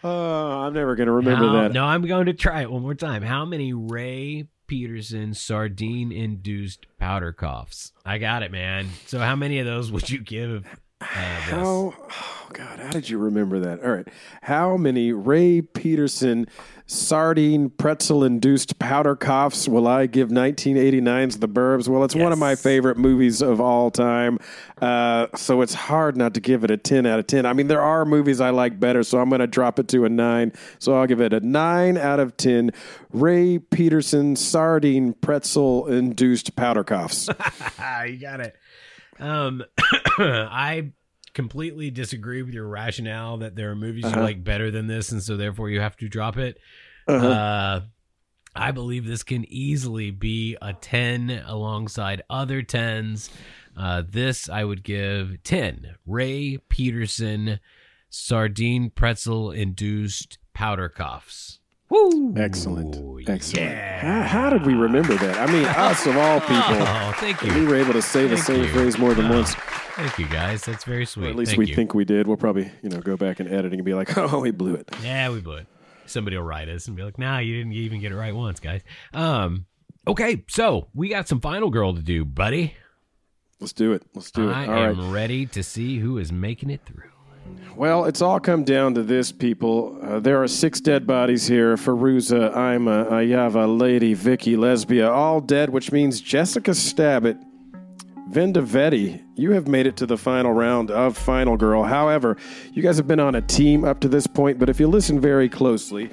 Oh, I'm never gonna remember How- that. No, I'm going to try it one more time. How many Ray Peterson sardine induced powder coughs? I got it, man. So, how many of those would you give? Uh. How? Oh God, how did you remember that? All right, how many Ray Peterson sardine pretzel induced powder coughs will I give 1989's The Burbs? Well, it's one of my favorite movies of all time, uh, so it's hard not to give it a 10 out of 10. I mean, there are movies I like better, so I'm going to drop it to a nine. So I'll give it a nine out of 10. Ray Peterson sardine pretzel induced powder coughs. You got it. Um, I completely disagree with your rationale that there are movies Uh-huh. you like better than this, and so therefore you have to drop it. Uh-huh. Uh, I believe this can easily be a 10 alongside other 10s. Uh, this I would give 10. Ray Peterson sardine pretzel induced powder coughs. Woo! Excellent. Excellent. Yeah. How, how did we remember that? I mean, us of all people, Oh, thank you. we were able to say the same you. phrase more than Oh, once. Thank you, guys. That's very sweet. Or at least Thank we you. think we did. We'll probably, you know, go back and editing and be like, oh, we blew it. Yeah, we blew it. Somebody will write us and be like, "Nah, you didn't even get it right once, guys." Um, okay, so we got some final girl to do, buddy. Let's do it. Let's do it. I All am right. ready to see who is making it through. Well, it's all come down to this, people. Uh, there are six dead bodies here Feruza, Ima, Ayava, Lady, Vicky, Lesbia, all dead, which means Jessica Stabbit, Vendavetti, you have made it to the final round of Final Girl. However, you guys have been on a team up to this point, but if you listen very closely,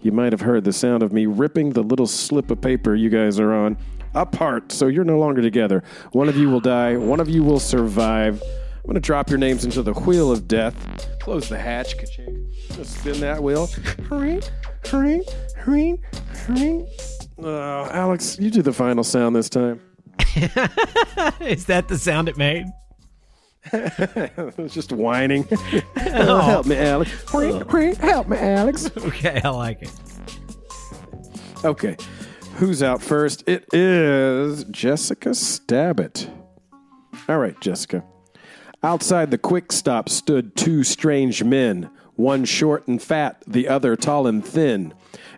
you might have heard the sound of me ripping the little slip of paper you guys are on apart, so you're no longer together. One of you will die, one of you will survive. I'm going to drop your names into the wheel of death. Close the hatch. Ka-ching. Just spin that wheel. Hurry, hurry, hurry, hurry. Uh, Alex, you do the final sound this time. is that the sound it made? it's just whining. Oh, help me, Alex. Hurry, hurry, help me, Alex. Okay, I like it. Okay. Who's out first? It is Jessica Stabbit. All right, Jessica. Outside the quick stop stood two strange men, one short and fat, the other tall and thin.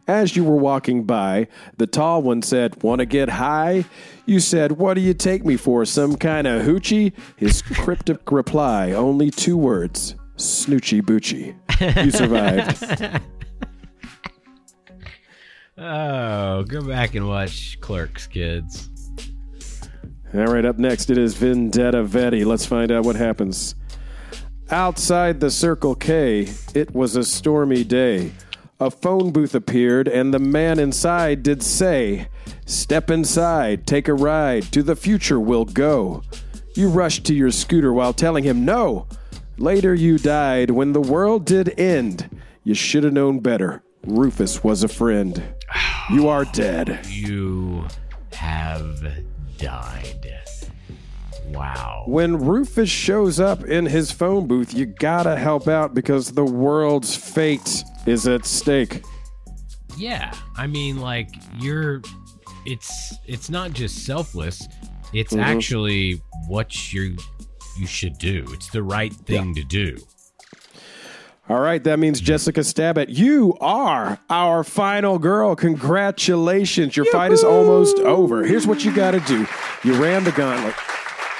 As you were walking by, the tall one said, Want to get high? You said, What do you take me for? Some kind of hoochie? His cryptic reply, only two words Snoochie Boochie. You survived. Oh, go back and watch Clerks, kids. All right, up next it is Vendetta Vetti. Let's find out what happens. Outside the Circle K, it was a stormy day. A phone booth appeared, and the man inside did say, Step inside, take a ride, to the future we'll go. You rushed to your scooter while telling him no. Later you died when the world did end. You should have known better. Rufus was a friend. You are dead. You have died. Wow. When Rufus shows up in his phone booth, you gotta help out because the world's fate is at stake. Yeah, I mean, like you're. It's it's not just selfless. It's Mhm. actually what you you should do. It's the right thing to do. All right, that means Jessica Stabbit, you are our final girl. Congratulations. Your fight is almost over. Here's what you got to do you ran the gauntlet,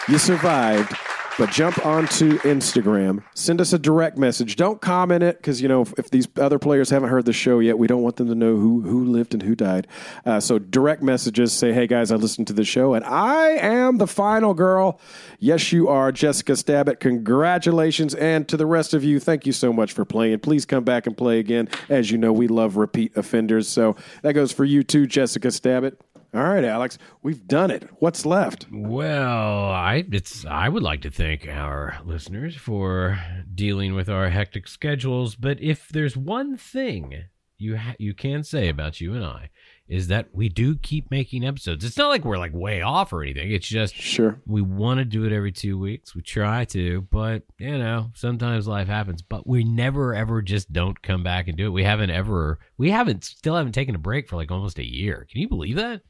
you survived. But jump onto Instagram, send us a direct message. Don't comment it because you know if, if these other players haven't heard the show yet, we don't want them to know who who lived and who died. Uh, so direct messages say, "Hey guys, I listened to the show and I am the final girl." Yes, you are, Jessica Stabbit. Congratulations, and to the rest of you, thank you so much for playing. Please come back and play again. As you know, we love repeat offenders, so that goes for you too, Jessica Stabbit. All right, Alex, we've done it. What's left? Well, I it's I would like to thank our listeners for dealing with our hectic schedules, but if there's one thing you ha- you can say about you and I is that we do keep making episodes. It's not like we're like way off or anything. It's just Sure. we want to do it every 2 weeks. We try to, but you know, sometimes life happens, but we never ever just don't come back and do it. We haven't ever we haven't still haven't taken a break for like almost a year. Can you believe that?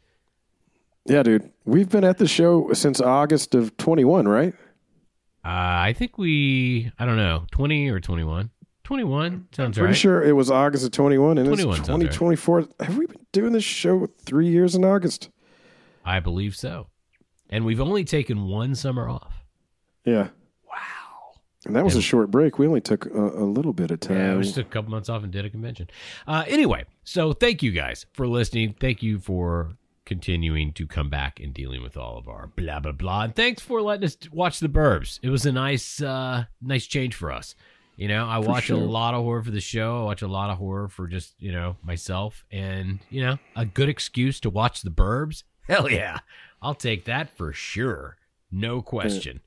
Yeah, dude. We've been at the show since August of 21, right? Uh, I think we, I don't know, 20 or 21. 21 sounds right. Pretty right. sure it was August of 21 and 21 it's sounds right. 2024. Have we been doing this show three years in August? I believe so. And we've only taken one summer off. Yeah. Wow. And that was a short break. We only took a, a little bit of time. Yeah, we just took a couple months off and did a convention. Uh, anyway, so thank you guys for listening. Thank you for continuing to come back and dealing with all of our blah blah blah. And thanks for letting us watch the Burbs. It was a nice uh, nice change for us. You know, I watch sure. a lot of horror for the show. I watch a lot of horror for just you know myself, and you know, a good excuse to watch the Burbs. Hell yeah, I'll take that for sure. No question.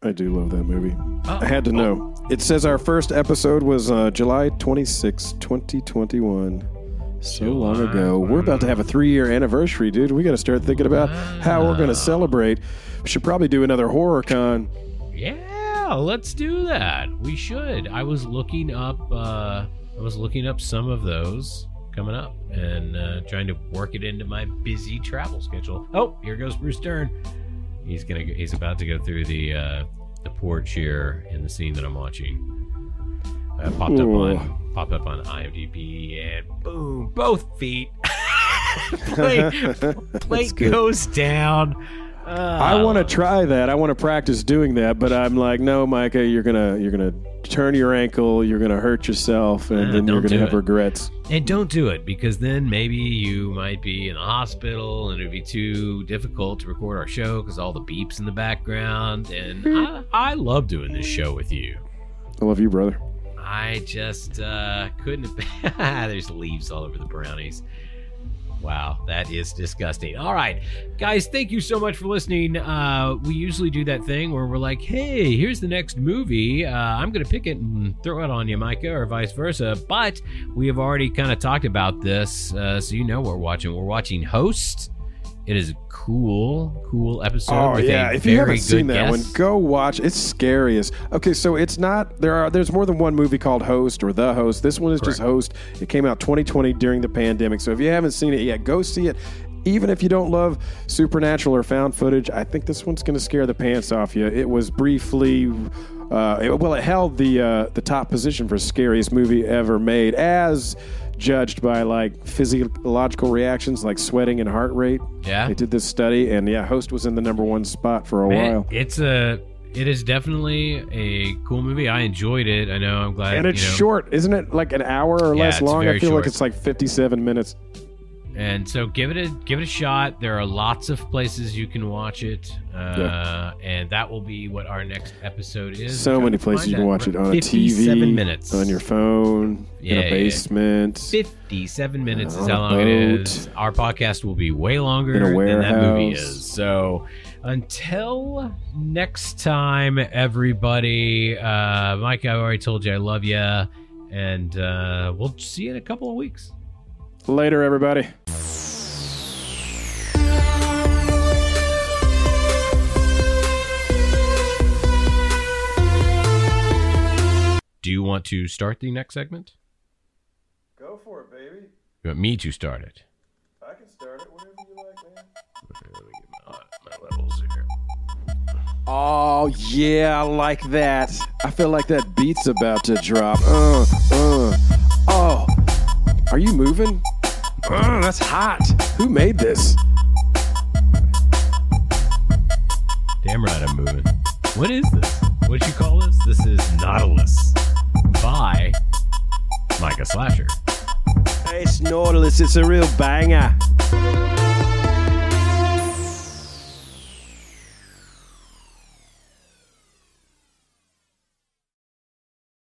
I do love that movie. Oh, I had to know. It says our first episode was uh, July 26, 2021. So long ago. We're about to have a three year anniversary, dude. We got to start thinking about how we're going to celebrate. We should probably do another horror con. Yeah, let's do that. We should. I was looking up. Uh, I was looking up some of those coming up and uh, trying to work it into my busy travel schedule. Oh, here goes Bruce Dern. He's gonna. He's about to go through the uh, the porch here in the scene that I'm watching. Uh, popped up on popped up on IMDb and boom, both feet. plate plate goes down. Uh, I want to try that. I want to practice doing that, but I'm like, no, Micah, you're gonna you're gonna turn your ankle, you're gonna hurt yourself, and Uh, then you're gonna have it. regrets. And don't do it because then maybe you might be in the hospital and it'd be too difficult to record our show because all the beeps in the background. And I, I love doing this show with you. I love you, brother. I just uh, couldn't. There's leaves all over the brownies. Wow, that is disgusting. All right, guys, thank you so much for listening. Uh, we usually do that thing where we're like, hey, here's the next movie. Uh, I'm going to pick it and throw it on you, Micah, or vice versa. But we have already kind of talked about this, uh, so you know we're watching. We're watching Host. It is a cool, cool episode. Oh yeah, if you haven't seen that one, go watch. It's scary as. Okay, so it's not there are there's more than one movie called Host or The Host. This one is just Host. It came out 2020 during the pandemic. So if you haven't seen it yet, go see it. Even if you don't love supernatural or found footage, I think this one's going to scare the pants off you. It was briefly, uh, it- well, it held the uh, the top position for scariest movie ever made, as judged by like physiological reactions like sweating and heart rate. Yeah. They did this study, and yeah, Host was in the number one spot for a Man, while. it's a it is definitely a cool movie. I enjoyed it. I know. I'm glad. And it's you know, short, isn't it? Like an hour or Yeah, less long. I feel like it's like 57 minutes. And so give it a give it a shot. There are lots of places you can watch it, uh, and that will be what our next episode is. So many places you can watch it on a 57 TV, minutes on your phone, Yeah, in yeah, a yeah. basement. 57 minutes is how long it boat. is. Our podcast will be way longer than that movie is. So until next time, everybody, uh, Mike, I already told you I love you, and uh, we'll see you in a couple of weeks. Later, everybody. Do you want to start the next segment? Go for it, baby. You want me to start it? I can start it whenever you like, man. Let me get my, my levels here. Oh, yeah, I like that. I feel like that beat's about to drop. Uh, uh. Oh, are you moving? Uh, that's hot. Who made this? Damn right I'm moving. What is this? What you call this? This is Nautilus by Micah Slasher. Hey, it's Nautilus. It's a real banger.